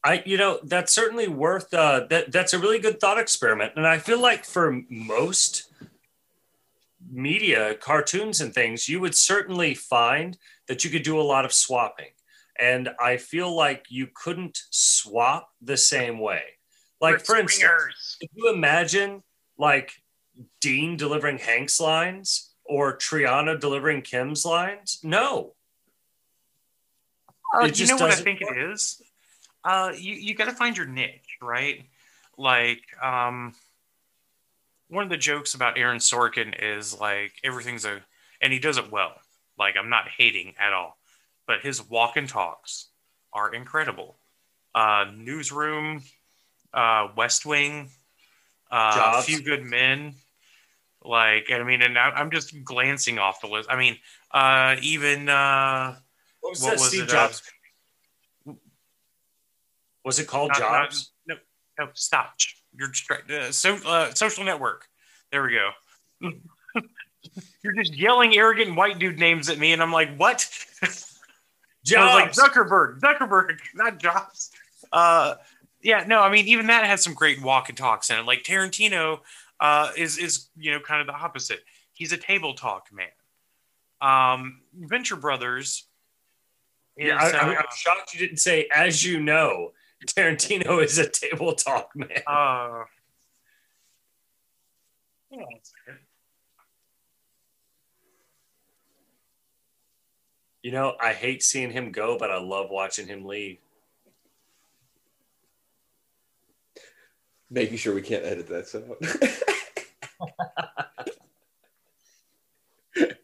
I, you know, that's certainly worth. Uh, that that's a really good thought experiment, and I feel like for most media, cartoons and things, you would certainly find that you could do a lot of swapping, and I feel like you couldn't swap the same way. Like for instance, Swingers. if you imagine like Dean delivering Hank's lines or Triana delivering Kim's lines, no, Uh, you know what I think it is? Uh, you you got to find your niche, right? Like, um, one of the jokes about Aaron Sorkin is like everything's a, and he does it well. Like, I'm not hating at all, but his walk and talks are incredible. Uh, Newsroom, uh, West Wing, uh, Jobs. Few Good Men. Like, I mean, and I'm just glancing off the list. I mean, uh, even uh, what was What that? was Steve it, uh, Jobs. was it called Not- not- Jobs? no, no, stop. You're distracted. Uh, so, uh, social network. There we go. You're just yelling arrogant white dude names at me, and I'm like, what? I was like Zuckerberg, Zuckerberg, not Jobs. Uh, yeah, no, I mean, even that has some great walk and talks in it. Like Tarantino uh, is is you know kind of the opposite. He's a table talk man. Um, Venture Brothers. Is, Yeah, I, I, uh, I'm shocked you didn't say, as you know, Tarantino is a table talk man. Uh, hold on a second. You know, I hate seeing him go, but I love watching him leave. Making sure we can't edit that out.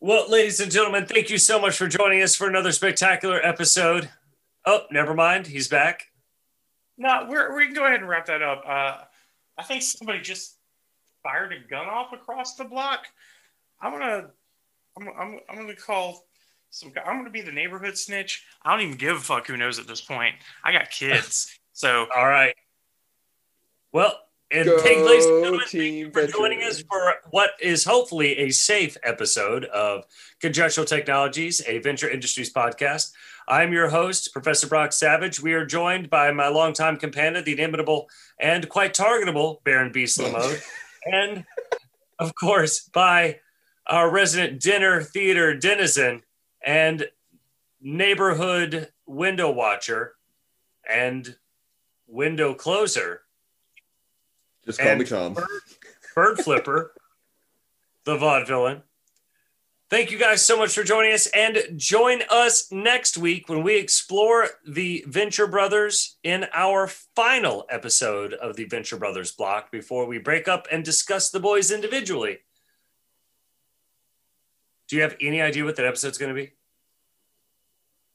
Well, ladies and gentlemen, thank you so much for joining us for another spectacular episode. Oh, never mind. He's back. No, we're, we can go ahead and wrap that up. Uh, I think somebody just fired a gun off across the block. I'm gonna, I'm, I'm, I'm gonna call some. guy- I'm gonna be the neighborhood snitch. I don't even give a fuck who knows at this point. I got kids, so All right. Well, and Go thank, ladies and gentlemen, thank Team you for joining us for what is hopefully a safe episode of Conjectural Technologies, a venture industries podcast. I'm your host, Professor Brock Savage. We are joined by my longtime companion, the inimitable and quite targetable Baron Beast Lamode, and of course by our resident dinner theater denizen and neighborhood window watcher and window closer, Just call me Tom. Bird, Bird Flipper, the vaudevillain. Thank you guys so much for joining us, and join us next week when we explore the Venture Brothers in our final episode of the Venture Brothers block before we break up and discuss the boys individually. Do you have any idea what that episode's going to be?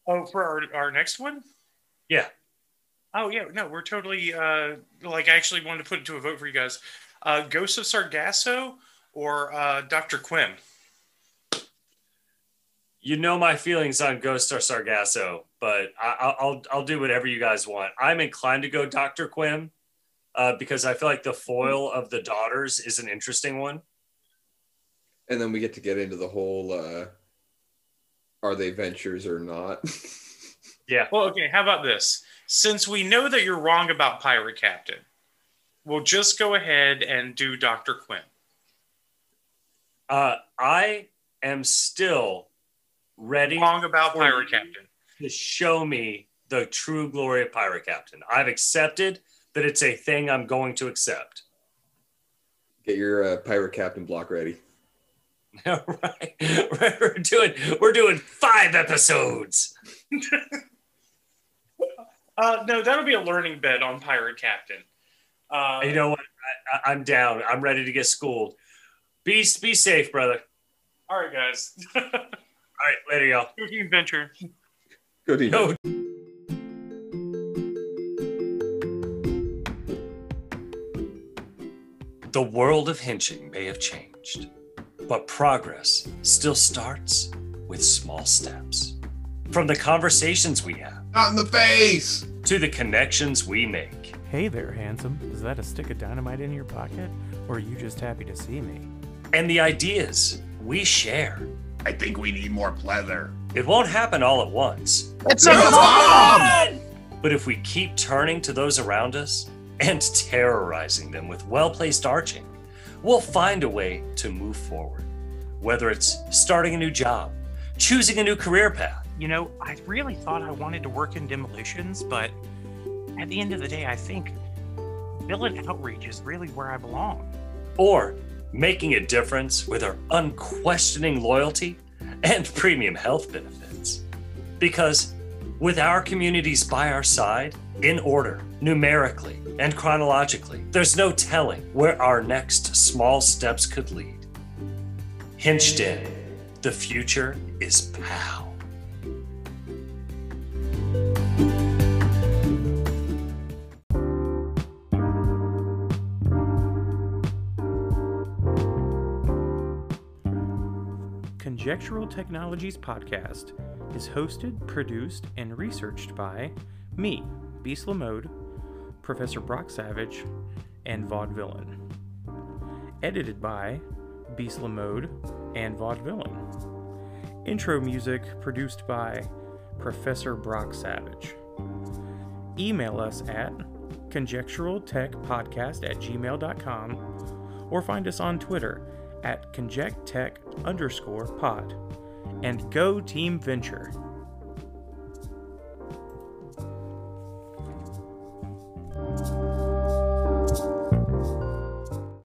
oh, for our, our next one. Yeah. Oh yeah, no, we're totally uh, like I actually wanted to put it to a vote for you guys. Uh, Ghost of Sargasso or uh, Doctor Quinn. you know my feelings on Ghost or Sargasso, but I, I'll- I'll I'll do whatever you guys want. I'm inclined to go Dr. Quinn uh, because I feel like the foil of the daughters is an interesting one. And then we get to get into the whole uh are they ventures or not? Yeah. Well, okay, how about this? Since we know that you're wrong about Pirate Captain, we'll just go ahead and do Dr. Quinn. Uh, I am still ready Wrong about Pirate. Captain. to show me the true glory of Pirate Captain. I've accepted that it's a thing I'm going to accept. get your uh, pirate captain block ready. right. We're doing we're doing five episodes. Uh, no, that'll be a learning bed on Pirate Captain. Uh, you know what? I, I, I'm down. I'm ready to get schooled. Be be safe, brother. all right, guys. All right, later, y'all. Go Team Venture. Good evening. Yo, The world of henching may have changed, but progress still starts with small steps. From the conversations we have Not in the face. To the connections we make, Hey there, handsome. Is that a stick of dynamite in your pocket? Or are you just happy to see me? and the ideas we share. I think we need more pleather. It won't happen all at once, It's a bomb! but if we keep turning to those around us and terrorizing them with well placed arching, we'll find a way to move forward. Whether it's starting a new job, choosing a new career path, You know, I really thought I wanted to work in demolitions, but at the end of the day, I think villain outreach is really where I belong. or making a difference with our unquestioning loyalty and premium health benefits. Because with our communities by our side, in order, numerically, and chronologically, there's no telling where our next small steps could lead. Henched in, the future is POW. Conjectural Technologies Podcast is hosted, produced, and researched by me, Beast Lamode, Professor Brock Savage, and Vaudevillain. Edited by Beast Lamode and Vaudevillain. Intro music produced by Professor Brock Savage. Email us at conjecturaltechpodcast at gmail.com or find us on Twitter at conjectech underscore pod. And go Team Venture!